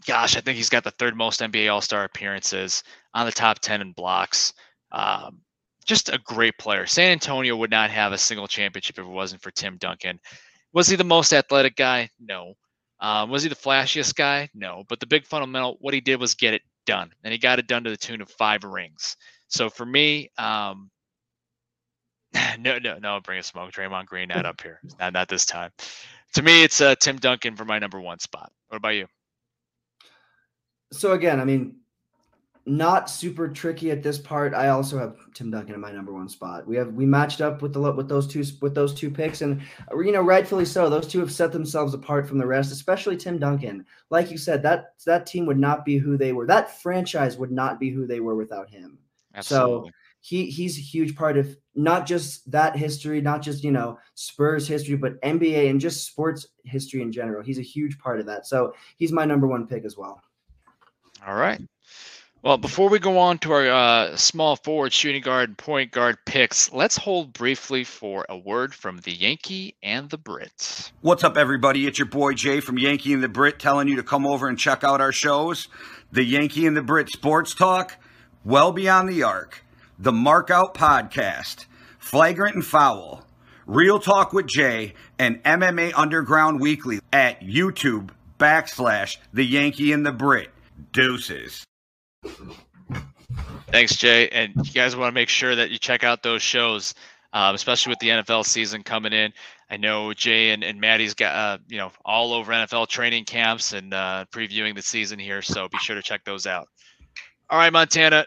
gosh, I think he's got the third most NBA All Star appearances on the top 10 in blocks. Um, just a great player. San Antonio would not have a single championship if it wasn't for Tim Duncan. Was he the most athletic guy? No. Um, was he the flashiest guy? No. But the big fundamental, what he did was get it done, and he got it done to the tune of five rings. So for me, um, no, no, no. Bring a smoke. Draymond Green, not up here. Not, not this time. To me, it's uh, Tim Duncan for my number one spot. What about you? So again, I mean, not super tricky at this part. I also have Tim Duncan in my number one spot. We have we matched up with the with those two with those two picks, and you know, rightfully so. Those two have set themselves apart from the rest, especially Tim Duncan. Like you said, that that team would not be who they were. That franchise would not be who they were without him. Absolutely. So he he's a huge part of not just that history, not just you know Spurs history, but NBA and just sports history in general. He's a huge part of that. So he's my number one pick as well. All right. Well, before we go on to our uh, small forward, shooting guard, and point guard picks, let's hold briefly for a word from the Yankee and the Brit. What's up, everybody? It's your boy Jay from Yankee and the Brit telling you to come over and check out our shows. The Yankee and the Brit Sports Talk, Well Beyond the Arc the Markout Podcast, Flagrant and Foul, Real Talk with Jay, and MMA Underground Weekly at YouTube backslash the Yankee and the Brit. Deuces. Thanks, Jay. And you guys want to make sure that you check out those shows, um, especially with the NFL season coming in. I know Jay and, and Maddie's got, uh, you know, all over NFL training camps and uh, previewing the season here. So be sure to check those out. All right, Montana,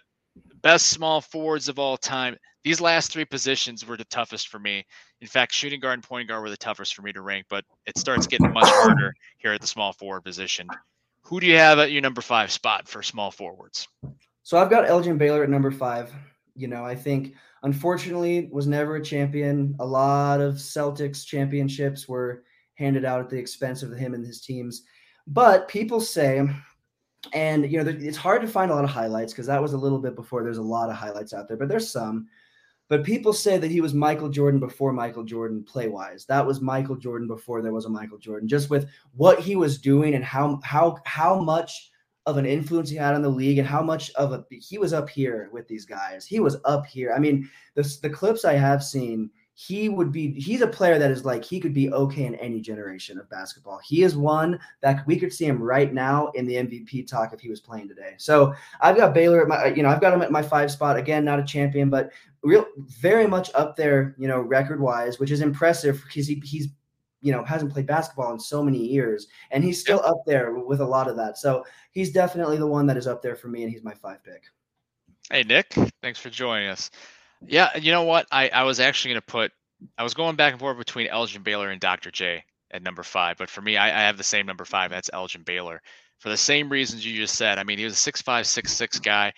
best small forwards of all time. These last three positions were the toughest for me. In fact, shooting guard and point guard were the toughest for me to rank, but it starts getting much harder here at the small forward position. Who do you have at your number five spot for small forwards? So I've got Elgin Baylor at number five. You know, I think unfortunately was never a champion. A lot of Celtics championships were handed out at the expense of him and his teams. But people say and you know, it's hard to find a lot of highlights because that was a little bit before. There's a lot of highlights out there, but there's some. But people say that he was Michael Jordan before Michael Jordan play wise. That was Michael Jordan before there was a Michael Jordan. Just with what he was doing and how how how much of an influence he had on the league and how much of a he was up here with these guys. He was up here. I mean, the the clips I have seen he would be he's a player that is like he could be okay in any generation of basketball. He is one that we could see him right now in the MVP talk if he was playing today. So I've got Baylor at my you know I've got him at my five spot again, not a champion, but real very much up there, you know, record wise, which is impressive because he, he's you know hasn't played basketball in so many years, and he's still up there with a lot of that. So he's definitely the one that is up there for me, and he's my five pick. Hey Nick, thanks for joining us. Yeah, you know what? I I was actually going to put I was going back and forth between Elgin Baylor and Dr. J at number five, but for me, I, I have the same number five. That's Elgin Baylor for the same reasons you just said. I mean, he was a six five, six six guy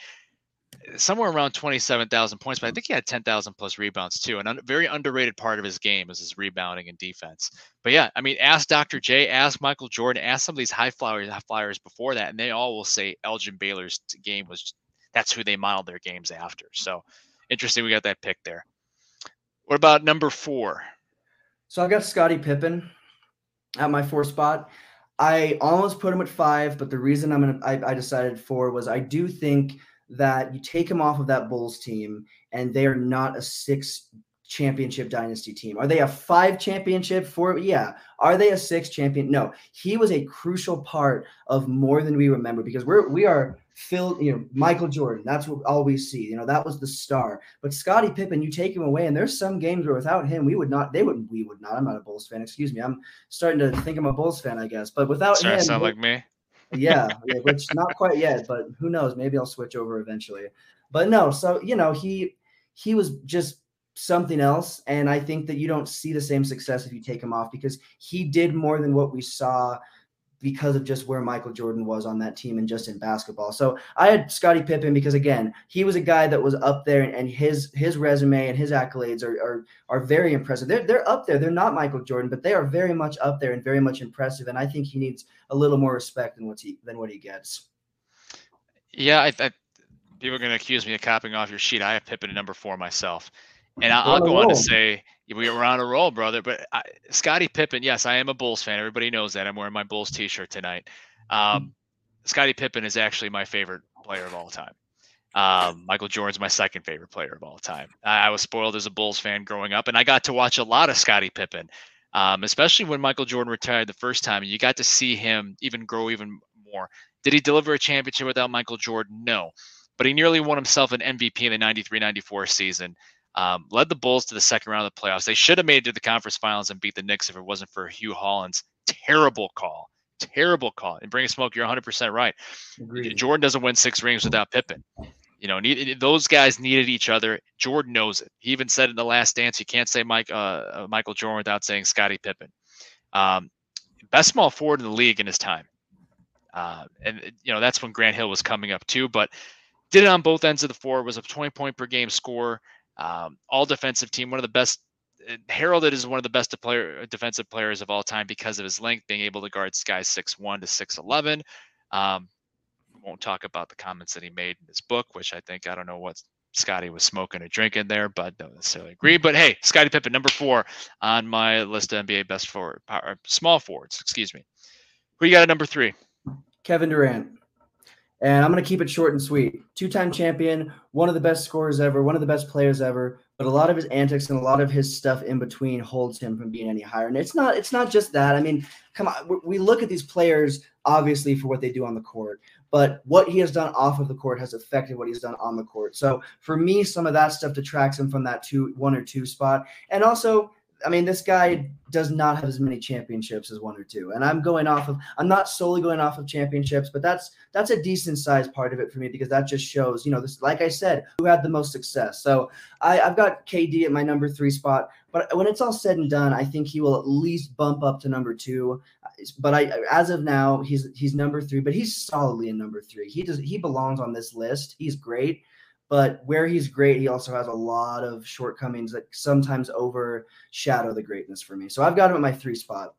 somewhere around 27,000 points, but I think he had 10,000 plus rebounds too. And a very underrated part of his game is his rebounding and defense. But yeah, I mean, ask Dr. J, ask Michael Jordan, ask some of these high flyers, high flyers before that, and they all will say Elgin Baylor's game was that's who they modeled their games after. So interesting, we got that pick there. What about number four? So I've got Scottie Pippen at my four spot. I almost put him at five, but the reason I'm gonna I, I decided four was I do think that you take him off of that Bulls team and they are not a six championship dynasty team. Are they a five championship for yeah. Are they a six champion? No. He was a crucial part of more than we remember because we're we are filled, you know, Michael Jordan. That's what all we see. You know, that was the star. But Scottie Pippen, you take him away, and there's some games where without him, we would not, they would, we would not. I'm not a Bulls fan, excuse me. I'm starting to think I'm a Bulls fan, I guess. But without Sorry, him, sound like me yeah, yeah, which not quite yet, but who knows? Maybe I'll switch over eventually. But no, so you know, he he was just something else, and I think that you don't see the same success if you take him off because he did more than what we saw because of just where Michael Jordan was on that team and just in basketball. So I had Scottie Pippen because again, he was a guy that was up there and his his resume and his accolades are are, are very impressive. They're they're up there. They're not Michael Jordan, but they are very much up there and very much impressive. And I think he needs a little more respect than what he than what he gets. Yeah, I, I people are going to accuse me of copying off your sheet. I have Pippen at number four myself, and I'll, I'll go on to say we were on a roll, brother. But I, Scottie Pippen, yes, I am a Bulls fan. Everybody knows that. I'm wearing my Bulls T-shirt tonight. Um, Scottie Pippen is actually my favorite player of all time. Um, Michael Jordan's my second favorite player of all time. I, I, was spoiled as a Bulls fan growing up, and I got to watch a lot of Scottie Pippen, um, especially when Michael Jordan retired the first time. And you got to see him even grow even more. Did he deliver a championship without Michael Jordan? No, but he nearly won himself an MVP in the 93-94 season. Um, led the Bulls to the second round of the playoffs. They should have made it to the conference finals and beat the Knicks if it wasn't for Hue Hollins' terrible call. Terrible call. And bring a smoke, you're 100% right. Agreed. Jordan doesn't win six rings without Pippen. You know, need, those guys needed each other. Jordan knows it. He even said in the last dance, you can't say Mike uh, uh Michael Jordan without saying Scottie Pippen. Um, best small forward in the league in his time. Uh, and you know that's when Grant Hill was coming up too, but did it on both ends of the floor. Was a 20 point per game score. Um, all defensive team, one of the best. Uh, heralded as one of the best player, defensive players of all time because of his length, being able to guard guys six one to six eleven. Um, won't talk about the comments that he made in his book, which I think I don't know what Scotty was smoking or drinking there, but don't necessarily agree. But hey, Scottie Pippen, number four on my list of NBA best forward, small forwards. Excuse me. Who you got at number three? Kevin Durant. And I'm going to keep it short and sweet. Two time champion, one of the best scorers ever, one of the best players ever. But a lot of his antics and a lot of his stuff in between holds him from being any higher. And it's not it's not just that. I mean, come on, we look at these players obviously for what they do on the court, but what he has done off of the court has affected what he's done on the court. So for me, some of that stuff detracts him from that two one or two spot. And also I mean, this guy does not have as many championships as one or two. And I'm going off of I'm not solely going off of championships, but that's that's a decent sized part of it for me because that just shows, you know, this like I said, who had the most success. So I, I've got KD at my number three spot, but when it's all said and done, I think he will at least bump up to number two. But I as of now, he's he's number three, but he's solidly in number three. He does he belongs on this list. He's great. But where he's great, he also has a lot of shortcomings that sometimes overshadow the greatness for me. So I've got him at my three spot.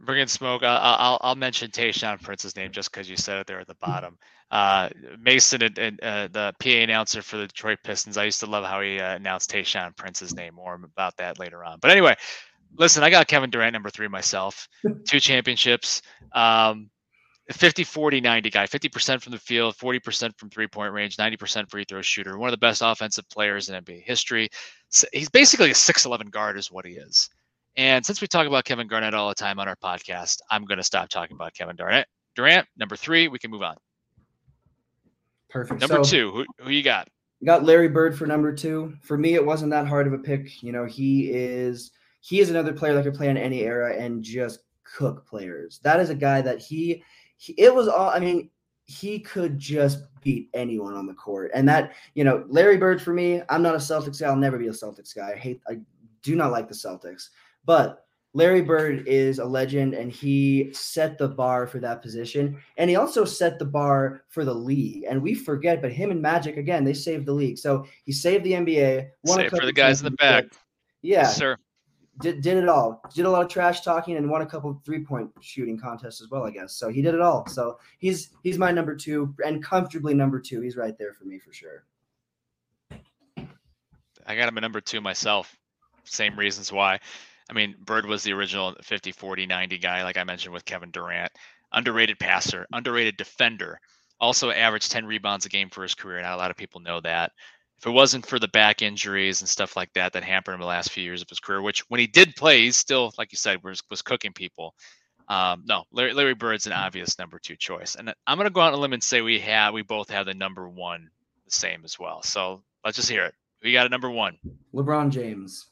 Bring in smoke. I'll I'll, I'll mention Tayshaun Prince's name just because you said it there at the bottom. Uh, Mason and, and uh, the PA announcer for the Detroit Pistons. I used to love how he uh, announced Tayshaun Prince's name. More about that later on. But anyway, listen, I got Kevin Durant number three myself. Two championships. Um, 50 40 90 guy 50% from the field 40% from three point range 90% free throw shooter one of the best offensive players in nba history. So he's basically a 6'11 guard is what he is. And since we talk about kevin garnett all the time on our podcast i'm going to stop talking about kevin garnett. Durant number three we can move on. Perfect. Number so, two who, who you got? Got larry bird for number two. For me it wasn't that hard of a pick. You know he is he is another player that could play in any era and just cook players. That is a guy that he, he it was all. I mean, he could just beat anyone on the court. And that, you know, Larry Bird for me, I'm not a Celtics guy. I'll never be a Celtics guy. I hate, I do not like the Celtics. But Larry Bird is a legend and he set the bar for that position. And he also set the bar for the league. And we forget, but him and Magic, again, they saved the league. So he saved the NBA. Save for the guys in the back. Yeah. Yes, sir did, did it all. Did a lot of trash talking and won a couple three point shooting contests as well, I guess. So he did it all. So he's he's my number two and comfortably number two. He's right there for me for sure. I got him at number two myself. Same reasons why. I mean, Bird was the original 50, 40, 90 guy, like I mentioned with Kevin Durant. Underrated passer, underrated defender. Also averaged 10 rebounds a game for his career. Not a lot of people know that if it wasn't for the back injuries and stuff like that that hampered him the last few years of his career, which when he did play, he's still, like you said, was, was cooking people. Um, no, Larry, Larry Bird's an obvious number two choice, and I'm going to go out on a limb and say we have we both have the number one the same as well. So let's just hear it. We got a number one. LeBron James.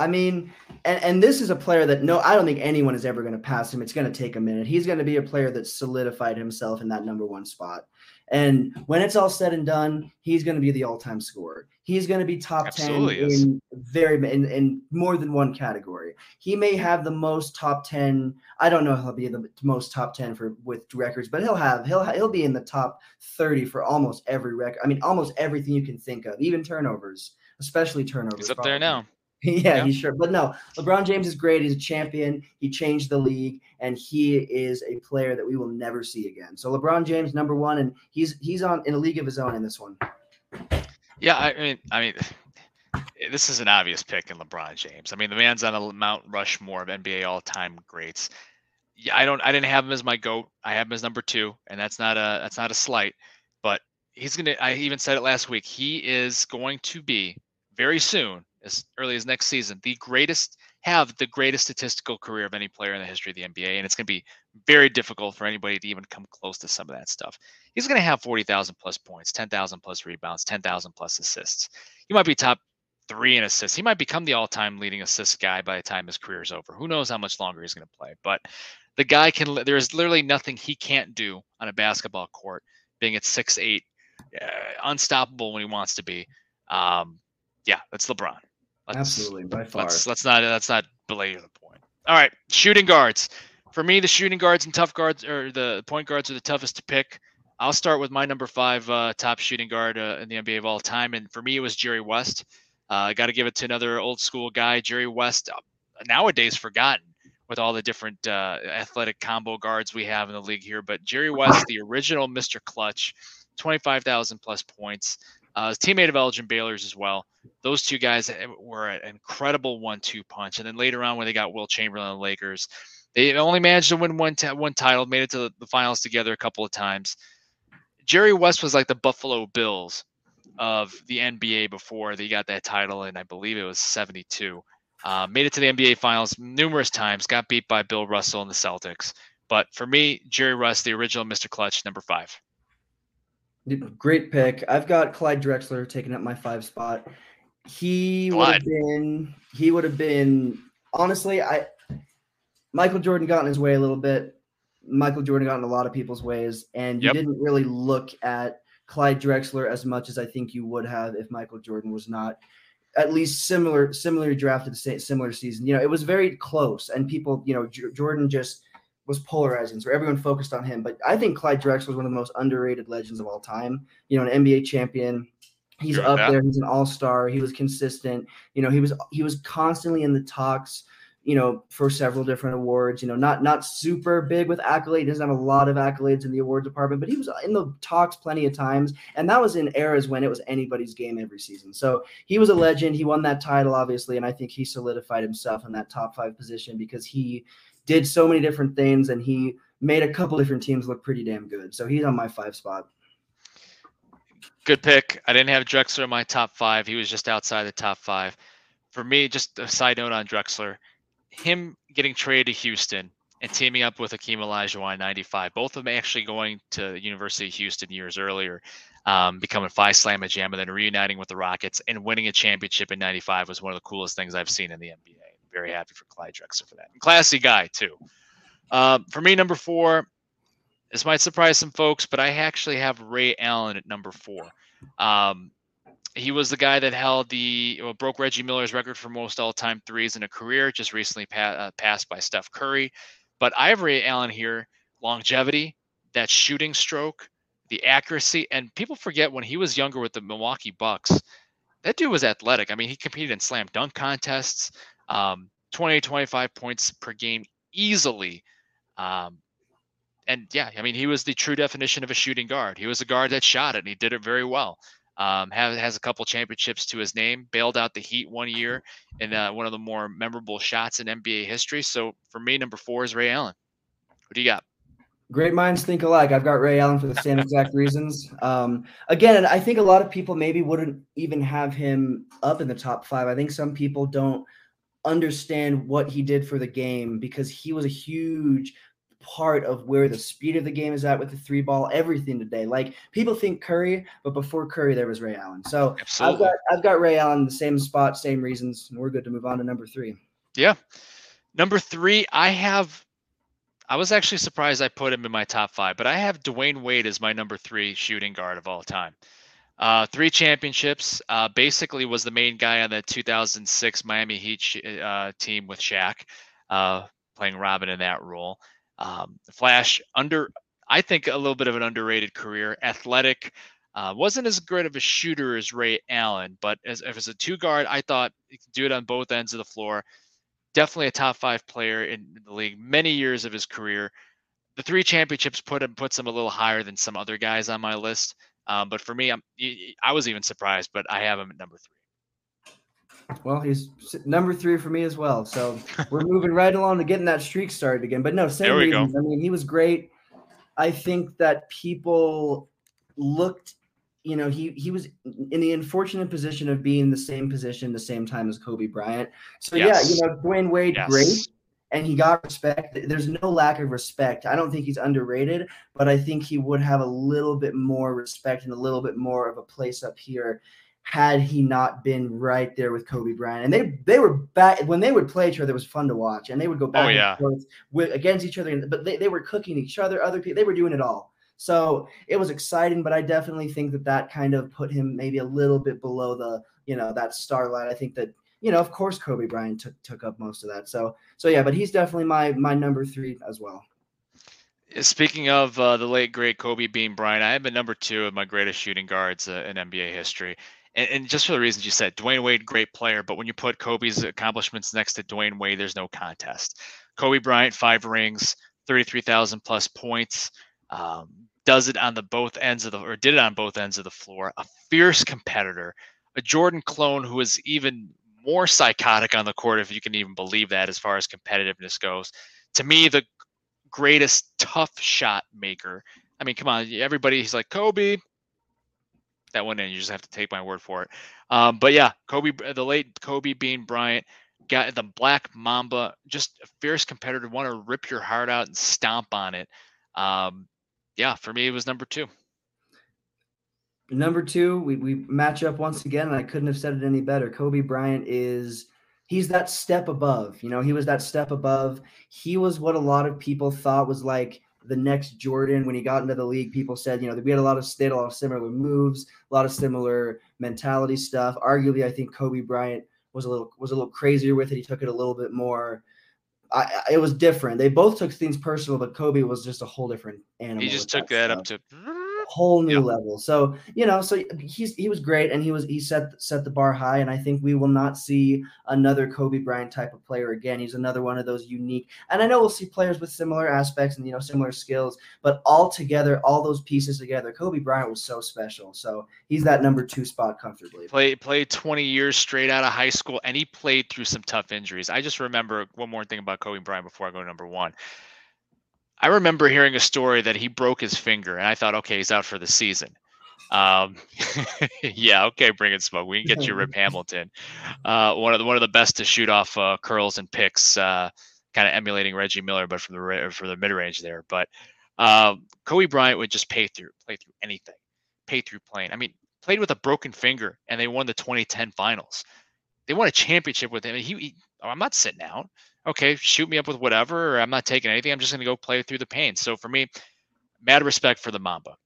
I mean, and, and this is a player that no, I don't think anyone is ever going to pass him. It's going to take a minute. He's going to be a player that solidified himself in that number one spot. And when it's all said and done, he's going to be the all-time scorer. He's going to be top Absolutely 10 is. in very in, in more than one category. He may have the most top 10. I don't know if he'll be the most top 10 for with records, but he'll have he'll he'll be in the top 30 for almost every record. I mean, almost everything you can think of, even turnovers, especially turnovers. He's up probably. there now. yeah, Yeah. he's sure. But no, LeBron James is great. He's a champion. He changed the league, and he is a player that we will never see again. So LeBron James, number one, and he's he's on in a league of his own in this one. Yeah, I mean, I mean, this is an obvious pick in LeBron James. I mean, the man's on a Mount Rushmore of NBA all-time greats. Yeah, I don't, I didn't have him as my goat. I have him as number two, and that's not a, that's not a slight. But he's gonna. I even said it last week. He is going to be very soon, as early as next season, the greatest, have the greatest statistical career of any player in the history of the NBA, and it's going to be very difficult for anybody to even come close to some of that stuff. He's going to have 40,000 plus points, 10,000 plus rebounds, 10,000 plus assists. He might be top three in assists. He might become the all-time leading assist guy by the time his career is over. Who knows how much longer he's going to play? But the guy can. There is literally nothing he can't do on a basketball court. Being at six eight, uh, unstoppable when he wants to be. Um, yeah, that's LeBron. Let's, Absolutely, by far. Let's let's not let's not belabor the point. All right, shooting guards. For me, the shooting guards and tough guards or the point guards are the toughest to pick. I'll start with my number five uh, top shooting guard uh, in the NBA of all time, and for me, it was Jerry West. Uh, I got to give it to another old school guy, Jerry West. Uh, nowadays forgotten with all the different uh, athletic combo guards we have in the league here, but Jerry West, the original Mr. Clutch, twenty-five thousand plus points. Uh, teammate of Elgin Baylor's as well those two guys eh, were an incredible one-two punch. And then later on, when they got Wilt Chamberlain and the Lakers, they only managed to win one t- one title, made it to the finals together a couple of times. Jerry West was like the Buffalo Bills of the NBA before they got that title, and I believe it was '72. Uh, made it to the NBA Finals numerous times, got beat by Bill Russell and the Celtics. But for me, Jerry West, the original Mr. Clutch, number five. Great pick. I've got Clyde Drexler taking up my five spot. He would have been. He would have been. Honestly, I. Michael Jordan got in his way a little bit. Michael Jordan got in a lot of people's ways, and you didn't really look at Clyde Drexler as much as I think you would have if Michael Jordan was not at least similar, similarly drafted, sa- similar season. You know, it was very close, and people, you know, J- Jordan just was polarizing, so everyone focused on him. But I think Clyde Drexler was one of the most underrated legends of all time. You know, an NBA champion. He's up that. there. He's an all-star. He was consistent. You know, he was he was constantly in the talks. You know, for several different awards. You know, not not super big with accolades. He doesn't have a lot of accolades in the award department, but he was in the talks plenty of times. And that was in eras when it was anybody's game every season. So he was a legend. He won that title, obviously, and I think he solidified himself in that top five position because he did so many different things and he made a couple different teams look pretty damn good. So he's on my five spot. Good pick. I didn't have Drexler in my top five. He was just outside the top five. For me, just a side note on Drexler, him getting traded to Houston and teaming up with Akeem Olajuwon in '95, both of them actually going to the University of Houston years earlier. um, becoming Phi Slamma Jam, and then reuniting with the Rockets and winning a championship in '95 was one of the coolest things I've seen in the NBA. very happy for Clyde Drexler for that. And classy guy too. Uh, for me, number four. This might surprise some folks, but I actually have Ray Allen at number four. Um, he was the guy that held the well, broke Reggie Miller's record for most all-time threes in a career, just recently pa- uh, passed by Steph Curry. But I have Ray Allen here: longevity, that shooting stroke, the accuracy, and people forget when he was younger with the Milwaukee Bucks, that dude was athletic. I mean, he competed in slam dunk contests, um, 20, 25 points per game easily. Um, and yeah, I mean, he was the true definition of a shooting guard. He was a guard that shot it, and he did it very well. Um, has, has a couple championships to his name. Bailed out the Heat one year in uh, one of the more memorable shots in NBA history. So for me, number four is Ray Allen. What do you got? Great minds think alike. I've got Ray Allen for the same exact reasons. Um, again, I think a lot of people maybe wouldn't even have him up in the top five. I think some people don't understand what he did for the game because he was a huge part of where the speed of the game is at with the three ball, everything today. Like people think Curry, but before Curry, there was Ray Allen. So Absolutely. I've got I've got Ray Allen the same spot, same reasons, and we're good to move on to number three. Yeah, number three, I have. I was actually surprised I put him in my top five, but I have Dwyane Wade as my number three shooting guard of all time. Uh, three championships. Uh, basically, was the main guy on the 2006 Miami Heat uh, team with Shaq, uh, playing Robin in that role. Um, Flash under, I think, a little bit of an underrated career. Athletic, uh, wasn't as great of a shooter as Ray Allen, but as, as a two guard, I thought he could do it on both ends of the floor. Definitely a top five player in the league. Many years of his career. The three championships put him puts him a little higher than some other guys on my list. Um, but for me, I'm I was even surprised, but I have him at number three. Well, he's number three for me as well. So we're moving right along to getting that streak started again. But no, same reasons. Go. I mean, he was great. I think that people looked, you know, he he was in the unfortunate position of being in the same position the same time as Kobe Bryant. So yes. yeah, you know, Dwyane Wade, yes. great. And he got respect. There's no lack of respect. I don't think he's underrated, but I think he would have a little bit more respect and a little bit more of a place up here had he not been right there with Kobe Bryant. And they they were back when they would play each other. It was fun to watch, and they would go back oh, yeah. and forth with, against each other. But they, they were cooking each other. Other people they were doing it all. So it was exciting. But I definitely think that that kind of put him maybe a little bit below the you know that starlight. I think that you know of course Kobe Bryant took took up most of that. So so yeah, but he's definitely my my number three as well. Speaking of uh, the late great Kobe Bean Bryant, I have been number two of my greatest shooting guards uh, in NBA history and, and, just for the reasons you said, Dwyane Wade, great player, but when you put Kobe's accomplishments next to Dwyane Wade, there's no contest. Kobe Bryant, five rings, 33,000 plus points, um, does it on the both ends of the, or did it on both ends of the floor. A fierce competitor, a Jordan clone who is even more psychotic on the court, if you can even believe that, as far as competitiveness goes. To me, the greatest tough shot maker. I mean, come on, everybody. He's like Kobe, that one in. You just have to take my word for it. Um, but yeah, Kobe, the late Kobe Bean Bryant, got the Black Mamba, just a fierce competitor, want to rip your heart out and stomp on it. Um, yeah, for me, it was number two. Number two, we, we match up once again, and I couldn't have said it any better. Kobe Bryant is he's that step above. You know, he was that step above. He was what a lot of people thought was like the next Jordan when he got into the league. People said, you know, we had a lot of state, a lot of similar moves, a lot of similar mentality stuff. Arguably, I think Kobe Bryant was a little was a little crazier with it. He took it a little bit more. I, it was different. They both took things personal, but Kobe was just a whole different animal. He just took that, that up to whole new yep. level. So you know, so he's he was great, and he was he set set the bar high, and I think we will not see another Kobe Bryant type of player again. He's another one of those unique, and I know we'll see players with similar aspects and you know similar skills, but all together, all those pieces together, Kobe Bryant was so special. So he's that number two spot comfortably. Play played 20 years straight out of high school, and he played through some tough injuries. I just remember one more thing about Kobe Bryant before I go to number one. I remember hearing a story that he broke his finger, and I thought, okay, he's out for the season. Um, yeah, okay, bring it, smoke. We can get you Rip Hamilton, uh, one of the one of the best to shoot off uh, curls and picks, uh, kind of emulating Reggie Miller, but from the for the mid range there. But uh, Kobe Bryant would just pay through, play through anything, pay through playing. I mean, played with a broken finger and they won the 2010 finals. They won a championship with him. And he, he oh, I'm not sitting out. Okay, shoot me up with whatever, I'm not taking anything. I'm just going to go play through the pain. So for me, mad respect for the Mamba.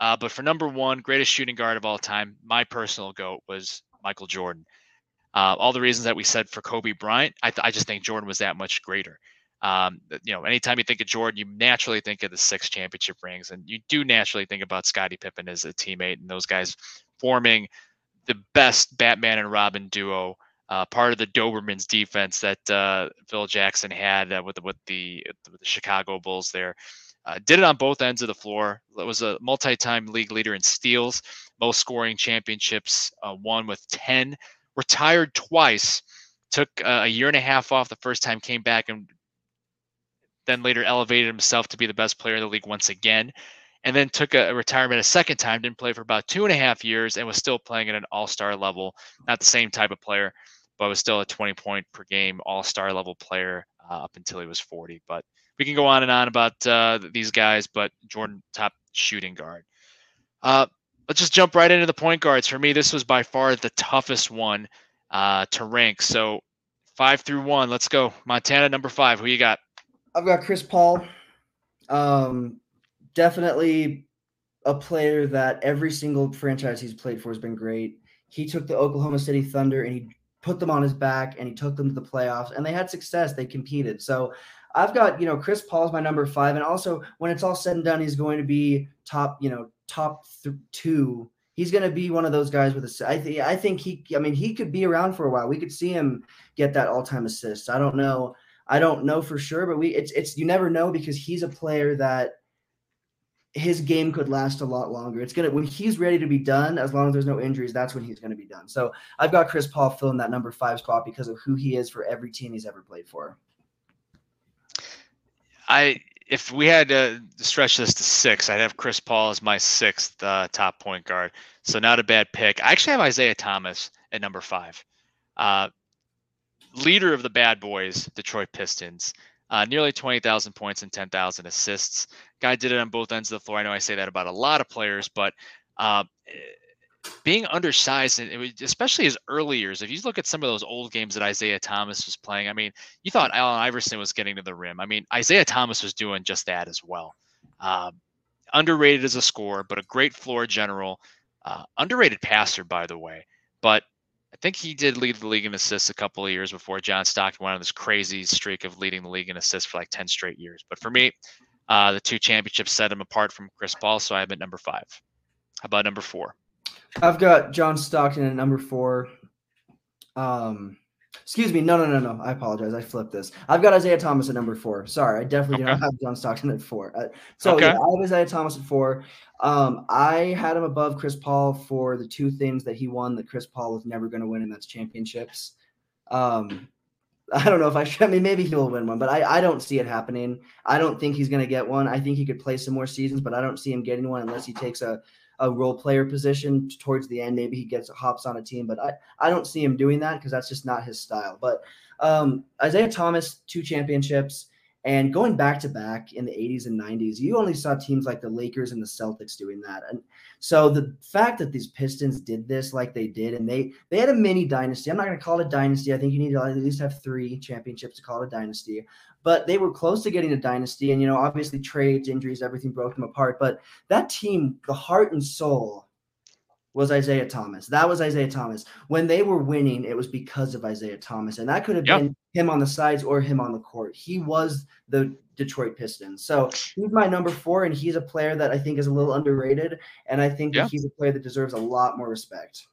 Uh, but for number one, greatest shooting guard of all time, my personal goat was Michael Jordan. Uh, all the reasons that we said for Kobe Bryant, I, th- I just think Jordan was that much greater. Um, you know, anytime you think of Jordan, you naturally think of the six championship rings, and you do naturally think about Scottie Pippen as a teammate and those guys forming the best Batman and Robin duo. Uh, part of the Dobermans defense that uh, Phil Jackson had uh, with with the, with the Chicago Bulls there. Uh, did it on both ends of the floor. It was a multi-time league leader in steals, most scoring championships, uh, won with 10. Retired twice, took a year and a half off the first time, came back and then later elevated himself to be the best player in the league once again, and then took a, a retirement a second time. Didn't play for about two and a half years, and was still playing at an all-star level. Not the same type of player, but was still a 20 point per game all-star level player uh, up until he was 40. But we can go on and on about uh, these guys, but Jordan, top shooting guard. Uh, let's just jump right into the point guards. For me, this was by far the toughest one uh, to rank. So five through one, let's go. Montana number five. Who you got? I've got Chris Paul. Um, definitely a player that every single franchise he's played for has been great. He took the Oklahoma City Thunder and he put them on his back and he took them to the playoffs and they had success. They competed. So I've got, you know, Chris Paul's my number five. And also when it's all said and done, he's going to be top, you know, top th- two. He's going to be one of those guys with a, I, th- I think he, I mean, he could be around for a while. We could see him get that all time assist. I don't know I don't know for sure, but we it's it's you never know because he's a player that his game could last a lot longer. It's gonna when he's ready to be done, as long as there's no injuries, that's when he's gonna be done. So I've got Chris Paul filling that number five spot because of who he is for every team he's ever played for. I if we had to stretch this to six, I'd have Chris Paul as my sixth uh, top point guard. So not a bad pick. I actually have Isiah Thomas at number five. Uh, leader of the bad boys, Detroit Pistons. Uh, nearly 20,000 points and 10,000 assists. Guy did it on both ends of the floor. I know I say that about a lot of players, but uh, being undersized, and especially his early years, if you look at some of those old games that Isiah Thomas was playing, I mean, you thought Allen Iverson was getting to the rim. I mean, Isiah Thomas was doing just that as well. Um, underrated as a scorer, but a great floor general. Uh, underrated passer, by the way. But I think he did lead the league in assists a couple of years before John Stockton went on this crazy streak of leading the league in assists for like 10 straight years. But for me, uh, the two championships set him apart from Chris Paul, so I have at number five. How about number four? I've got John Stockton at number four. Um, Excuse me. No, no, no, no. I apologize. I flipped this. I've got Isiah Thomas at number four. Sorry, I definitely okay. do not have John Stockton at four. Uh, so okay. yeah, I have Isiah Thomas at four. Um, I had him above Chris Paul for the two things that he won that Chris Paul was never going to win, and that's championships. Um, I don't know if I should. I mean, maybe he will win one, but I, I don't see it happening. I don't think he's going to get one. I think he could play some more seasons, but I don't see him getting one unless he takes a a role player position towards the end. Maybe he gets hops on a team, but I, I don't see him doing that because that's just not his style. But um, Isiah Thomas, two championships. And going back to back in the 80s and 90s, you only saw teams like the Lakers and the Celtics doing that. And so the fact that these Pistons did this like they did, and they they had a mini dynasty. I'm not going to call it a dynasty. I think you need to at least have three championships to call it a dynasty. But they were close to getting a dynasty, and you know, obviously trades, injuries, everything broke them apart. But that team, the heart and soul was Isiah Thomas. That was Isiah Thomas. When they were winning, it was because of Isiah Thomas. And that could have yep. been him on the sides or him on the court. He was the Detroit Pistons. So he's my number four, and he's a player that I think is a little underrated. And I think yep. that he's a player that deserves a lot more respect.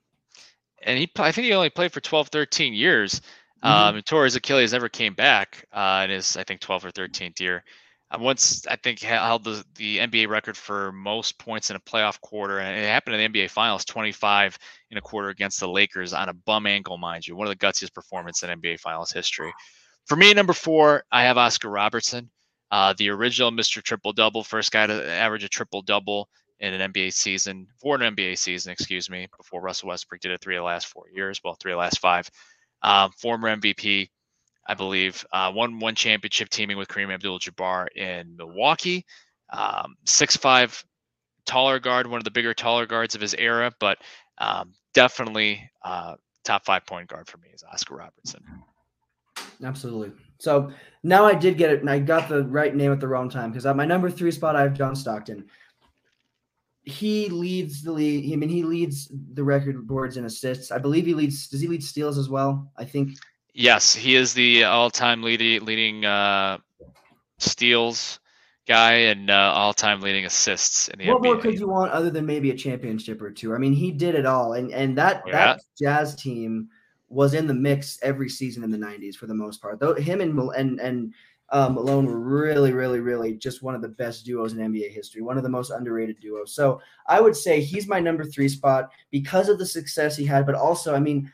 And he, I think he only played for 12, 13 years. Mm-hmm. Um, tore his Achilles, never came back uh, in his, I think, 12 or 13th year. Uh, once I think held the, the NBA record for most points in a playoff quarter, and it happened in the NBA Finals, 25 in a quarter against the Lakers on a bum ankle, mind you, one of the gutsiest performances in NBA Finals history. For me, number four, I have Oscar Robertson, uh, the original Mr. Triple Double, first guy to average a triple double in an NBA season, for an NBA season, excuse me, before Russell Westbrook did it three of the last four years, well, three of the last five. Um, former MVP, I believe. Uh, won one championship teaming with Kareem Abdul-Jabbar in Milwaukee. Um, six five taller guard, one of the bigger, taller guards of his era, but um, definitely uh, top five point guard for me is Oscar Robertson. Absolutely. So now I did get it, and I got the right name at the wrong time because at my number three spot I have John Stockton. He leads the league. I mean, he leads the record boards in assists. I believe he leads. Does he lead steals as well? I think. Yes, he is the all-time leading leading uh, steals guy and uh, all-time leading assists in the what NBA. more could you want other than maybe a championship or two? I mean, he did it all, and and that Yeah. that Jazz team was in the mix every season in the '90s for the most part. Though him and and and um, Malone were really, really, really just one of the best duos in NBA history, one of the most underrated duos. So I would say he's my number three spot because of the success he had, but also, I mean,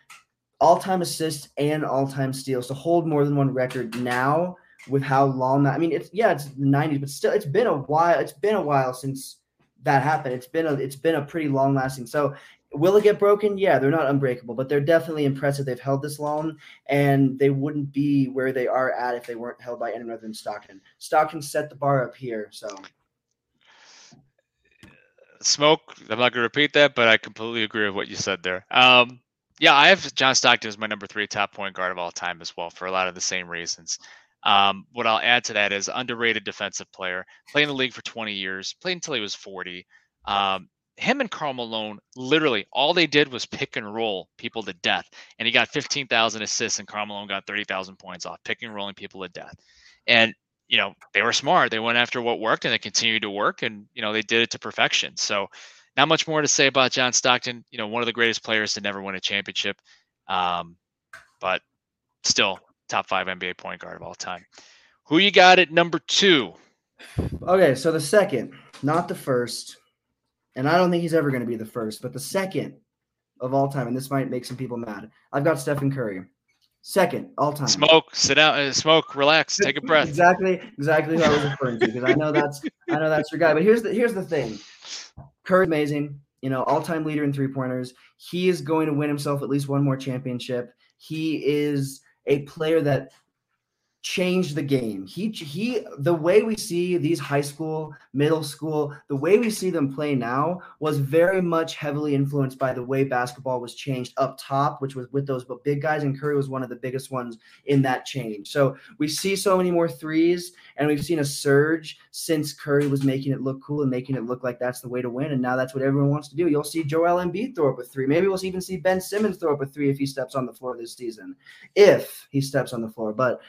all-time assists and all-time steals to hold more than one record now with how long that I mean it's yeah it's the 90s but still it's been a while it's been a while since that happened it's been a it's been a pretty long lasting so will it get broken yeah they're not unbreakable but they're definitely impressive they've held this long and they wouldn't be where they are at if they weren't held by anyone other than Stockton Stockton set the bar up here so Smoke. I'm not going to repeat that, but I completely agree with what you said there. Um, yeah, I have John Stockton as my number three top point guard of all time as well for a lot of the same reasons. Um, what I'll add to that is underrated defensive player, played in the league for 20 years, played until he was 40. Um, him and Karl Malone, literally, all they did was pick and roll people to death, and he got 15,000 assists, and Karl Malone got 30,000 points off pick and rolling people to death. And you know they were smart; they went after what worked, and they continued to work, and you know they did it to perfection. So, not much more to say about John Stockton. You know, one of the greatest players to never win a championship, um, but still top five NBA point guard of all time. Who you got at number two? okay so the second not the first and I don't think he's ever going to be the first but the second of all time and this might make some people mad I've got Stephen Curry second all time Smoke, sit down, uh, smoke, relax, take a breath. Exactly, exactly who I was referring to because I know that's I know that's your guy. But here's the here's the thing. Curry's amazing, you know, all-time leader in three-pointers. He is going to win himself at least one more championship. He is a player that changed the game. He he the way we see these high school, middle school, the way we see them play now was very much heavily influenced by the way basketball was changed up top, which was with those big guys and Curry was one of the biggest ones in that change. So we see so many more threes and we've seen a surge since Curry was making it look cool and making it look like that's the way to win and now that's what everyone wants to do. You'll see Joel Embiid throw up a three. Maybe we'll even see Ben Simmons throw up a three if he steps on the floor this season. If he steps on the floor. But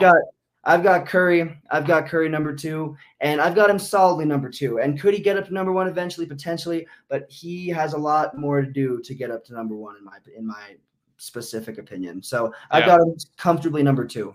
I've got I've got Curry. I've got Curry number two, and I've got him solidly number two. And could he get up to number one eventually? Potentially, but he has a lot more to do to get up to number one in my in my specific opinion. So I've Yeah. got him comfortably number two.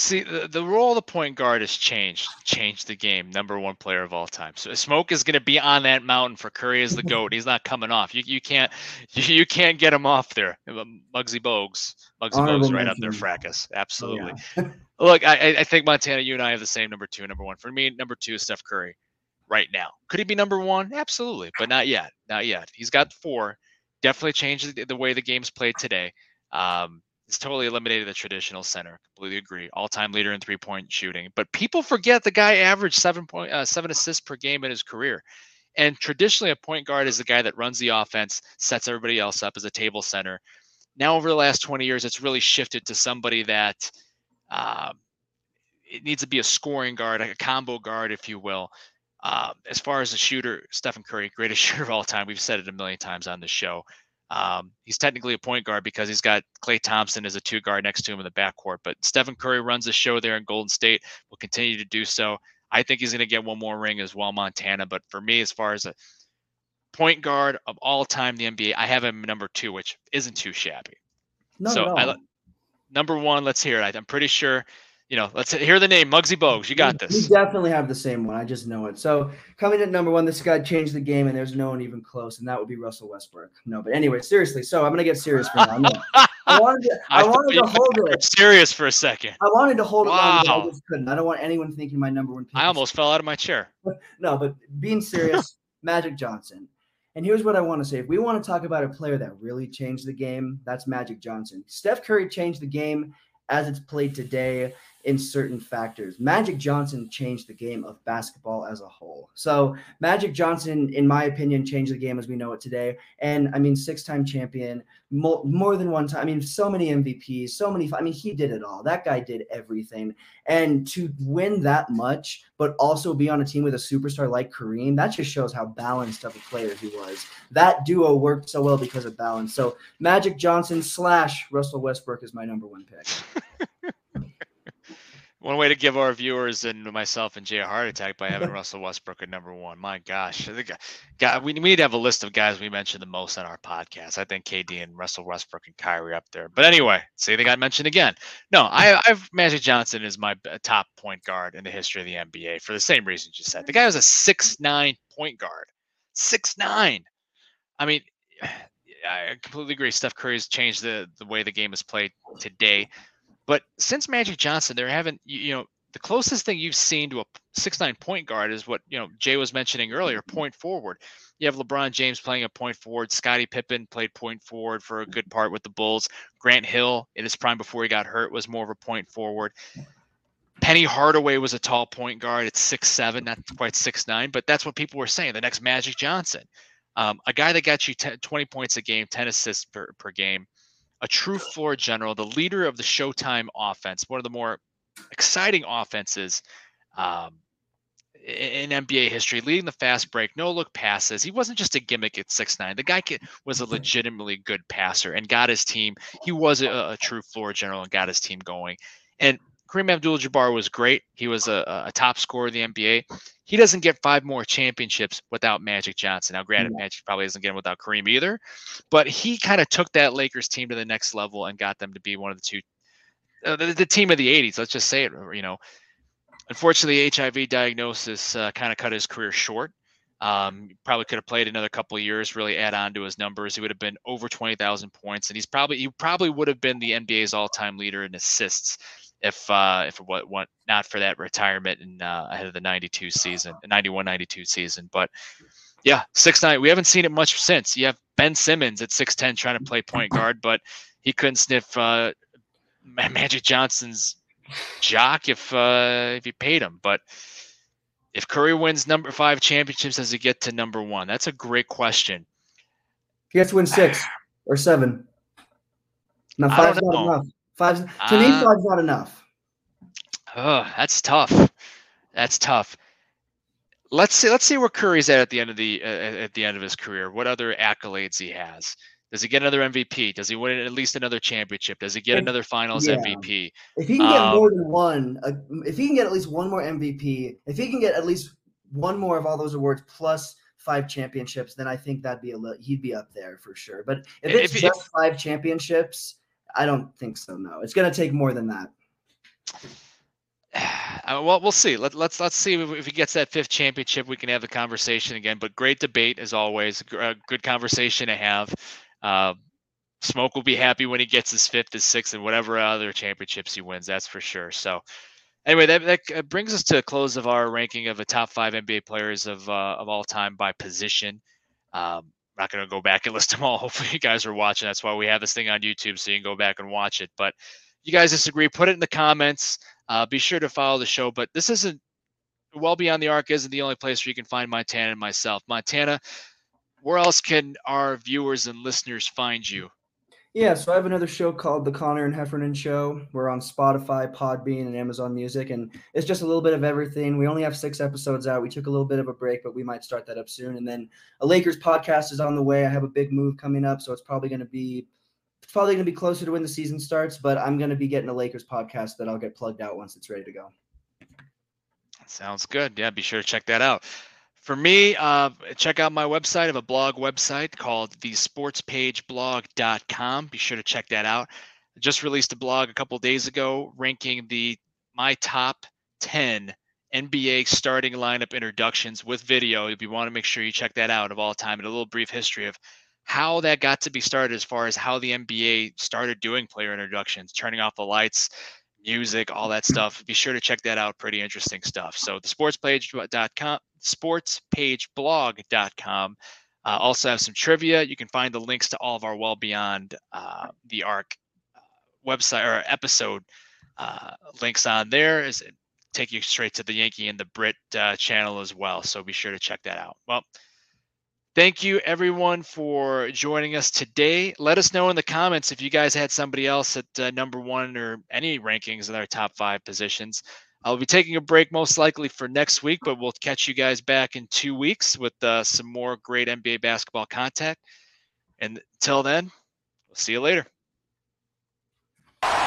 See, the, the role of the point guard has changed, changed the game. Number one player of all time. So Smoke is going to be on that mountain for Curry as the goat. He's not coming off. You you can't you, you can't get him off there. Muggsy Bogues, Muggsy Honorable Bogues, right up there. Fracas, absolutely. yeah. Look, I I- I think Montana, you and I have the same number two, number one. For me, number two is Steph Curry, right now. Could he be number one? Absolutely, but not yet. Not yet. He's got four. Definitely changed the, the way the game's played today. Um, he's totally eliminated the traditional center. Completely agree. All-time leader in three-point shooting. But people forget the guy averaged seven point uh, seven assists per game in his career. And traditionally, a point guard is the guy that runs the offense, sets everybody else up as a table setter. Now, over the last 20 years, it's really shifted to somebody that um, it needs to be a scoring guard, like a combo guard, if you will. Um, as far as a shooter, Stephen Curry, greatest shooter of all time. We've said it a million times on the show. Um, he's technically a point guard because he's got Klay Thompson as a two guard next to him in the backcourt. But Stephen Curry runs the show there in Golden State. Will continue to do so. I think he's going to get one more ring as well, Montana. But for me, as far as a point guard of all time, the NBA, I have him number two, which isn't too shabby. Not So all. I Number one, let's hear it. I'm pretty sure. You know, let's hear the name Muggsy Bogues. You got this. We definitely have the same one. I just know it. So coming at number one, this guy changed the game, and there's no one even close, and that would be Russell Westbrook. No, but anyway, seriously. So I'm gonna get serious for now. No. I wanted to, I thought wanted to hold it. serious for a second. I wanted to hold it Wow. I just couldn't. I don't want anyone thinking my number one pick. I almost fell out of my chair. no, but being serious, Magic Johnson. And here's what I want to say: if we want to talk about a player that really changed the game, that's Magic Johnson. Steph Curry changed the game as it's played today. In certain factors. Magic Johnson changed the game of basketball as a whole. So, Magic Johnson, in my opinion, changed the game as we know it today. And I mean, six time champion, more, more than one time. I mean, so many MVPs, so many. I mean, he did it all. That guy did everything. And to win that much, but also be on a team with a superstar like Kareem, that just shows how balanced of a player he was. That duo worked so well because of balance. So, Magic Johnson slash Russell Westbrook is my number one pick. One way to give our viewers and myself and Jay a heart attack by having Russell Westbrook at number one. My gosh, I think, God, we, we need to have a list of guys we mentioned the most on our podcast. I think KD and Russell Westbrook and Kyrie up there. But anyway, see they got mentioned again. No, I, I've Magic Johnson is my uh, top point guard in the history of the NBA for the same reason you said. The guy was a six nine point guard, six nine. I mean, I completely agree. Steph Curry's changed the the way the game is played today. But since Magic Johnson, there haven't you know the closest thing you've seen to a six nine point guard is what you know Jay was mentioning earlier, point forward. You have LeBron James playing a point forward. Scottie Pippen played point forward for a good part with the Bulls. Grant Hill, in his prime before he got hurt, was more of a point forward. Penny Hardaway was a tall point guard at six seven, not quite six nine, but that's what people were saying. The next Magic Johnson, um, a guy that got you 10, 20 points a game, 10 assists per, per game a true floor general, the leader of the Showtime offense, one of the more exciting offenses um, in NBA history, leading the fast break, no look passes. He wasn't just a gimmick at six nine. The guy was a legitimately good passer and got his team. He was a, a true floor general and got his team going. And Kareem Abdul-Jabbar was great. He was a, a, top scorer in the NBA. He doesn't get five more championships without Magic Johnson. Now, granted, Magic probably doesn't get him without Kareem either, but he kind of took that Lakers team to the next level and got them to be one of the two, uh, the, the, team of the '80s. Let's just say it. You know, unfortunately, HIV diagnosis uh, kind of cut his career short. Um, probably could have played another couple of years, really add on to his numbers. He would have been over 20,000 points, and he's probably he probably would have been the NBA's all-time leader in assists if uh, if it what not for that retirement in uh, ahead of the 92 season, 91 92 season. But yeah, six nine. We haven't seen it much since. You have Ben Simmons at 6'10 trying to play point guard, but he couldn't sniff uh, Magic Johnson's jock if uh, if he paid him. But if Curry wins number five championships, does he get to number one? That's a great question. He has to win six or seven. Now five's not enough. Five to uh, me, five's not enough. Oh, that's tough. That's tough. Let's see. Let's see where Curry's at at the end of the uh, at the end of his career. What other accolades he has? Does he get another MVP? Does he win at least another championship? Does he get another Finals yeah. MVP? If he can get um, more than one, uh, if he can get at least one more MVP, if he can get at least one more of all those awards plus five championships, then I think that'd be a little, he'd be up there for sure. But if it's if, just if, five championships, I don't think so. No, it's going to take more than that. Uh, well, we'll see. Let, let's let's see if, he gets that fifth championship. We can have the conversation again. But great debate as always. A good conversation to have. Uh, Smoke will be happy when he gets his fifth, his sixth, and whatever other championships he wins. That's for sure. So, anyway, that, that uh, brings us to a close of our ranking of the top five NBA players of uh, of all time by position. Um, not going to go back and list them all. Hopefully, you guys are watching. That's why we have this thing on YouTube, so you can go back and watch it. But you guys disagree, put it in the comments. Uh, be sure to follow the show. But this isn't well beyond the arc. Isn't the only place where you can find Montana and myself. Montana, where else can our viewers and listeners find you? Yeah, so I have another show called The Connor and Heffernan Show. We're on Spotify, Podbean, and Amazon Music, and it's just a little bit of everything. We only have six episodes out. We took a little bit of a break, but we might start that up soon. And then a Lakers podcast is on the way. I have a big move coming up, so it's probably going to be it's probably going to be closer to when the season starts. But I'm going to be getting a Lakers podcast that I'll get plugged out once it's ready to go. Sounds good. Yeah, be sure to check that out. For me, uh, check out my website. I have a blog website called thesportspageblog.com. Be sure to check that out. I just released a blog a couple days ago ranking the my top 10 NBA starting lineup introductions with video. If you want to make sure you check that out of all time and a little brief history of how that got to be started as far as how the NBA started doing player introductions, turning off the lights, music, all that stuff. Be sure to check that out. Pretty interesting stuff. So the sportspage.com, sportspageblog.com. Uh, also have some trivia. You can find the links to all of our Well Beyond uh, the Arc uh, website or episode uh, links on there is take you straight to the Yankee and the Brit uh, channel as well. So be sure to check that out. Well, thank you everyone for joining us today. Let us know in the comments if you guys had somebody else at uh, number one or any rankings in our top five positions. I'll be taking a break most likely for next week, but we'll catch you guys back in two weeks with uh, some more great NBA basketball content. And until then, we'll see you later.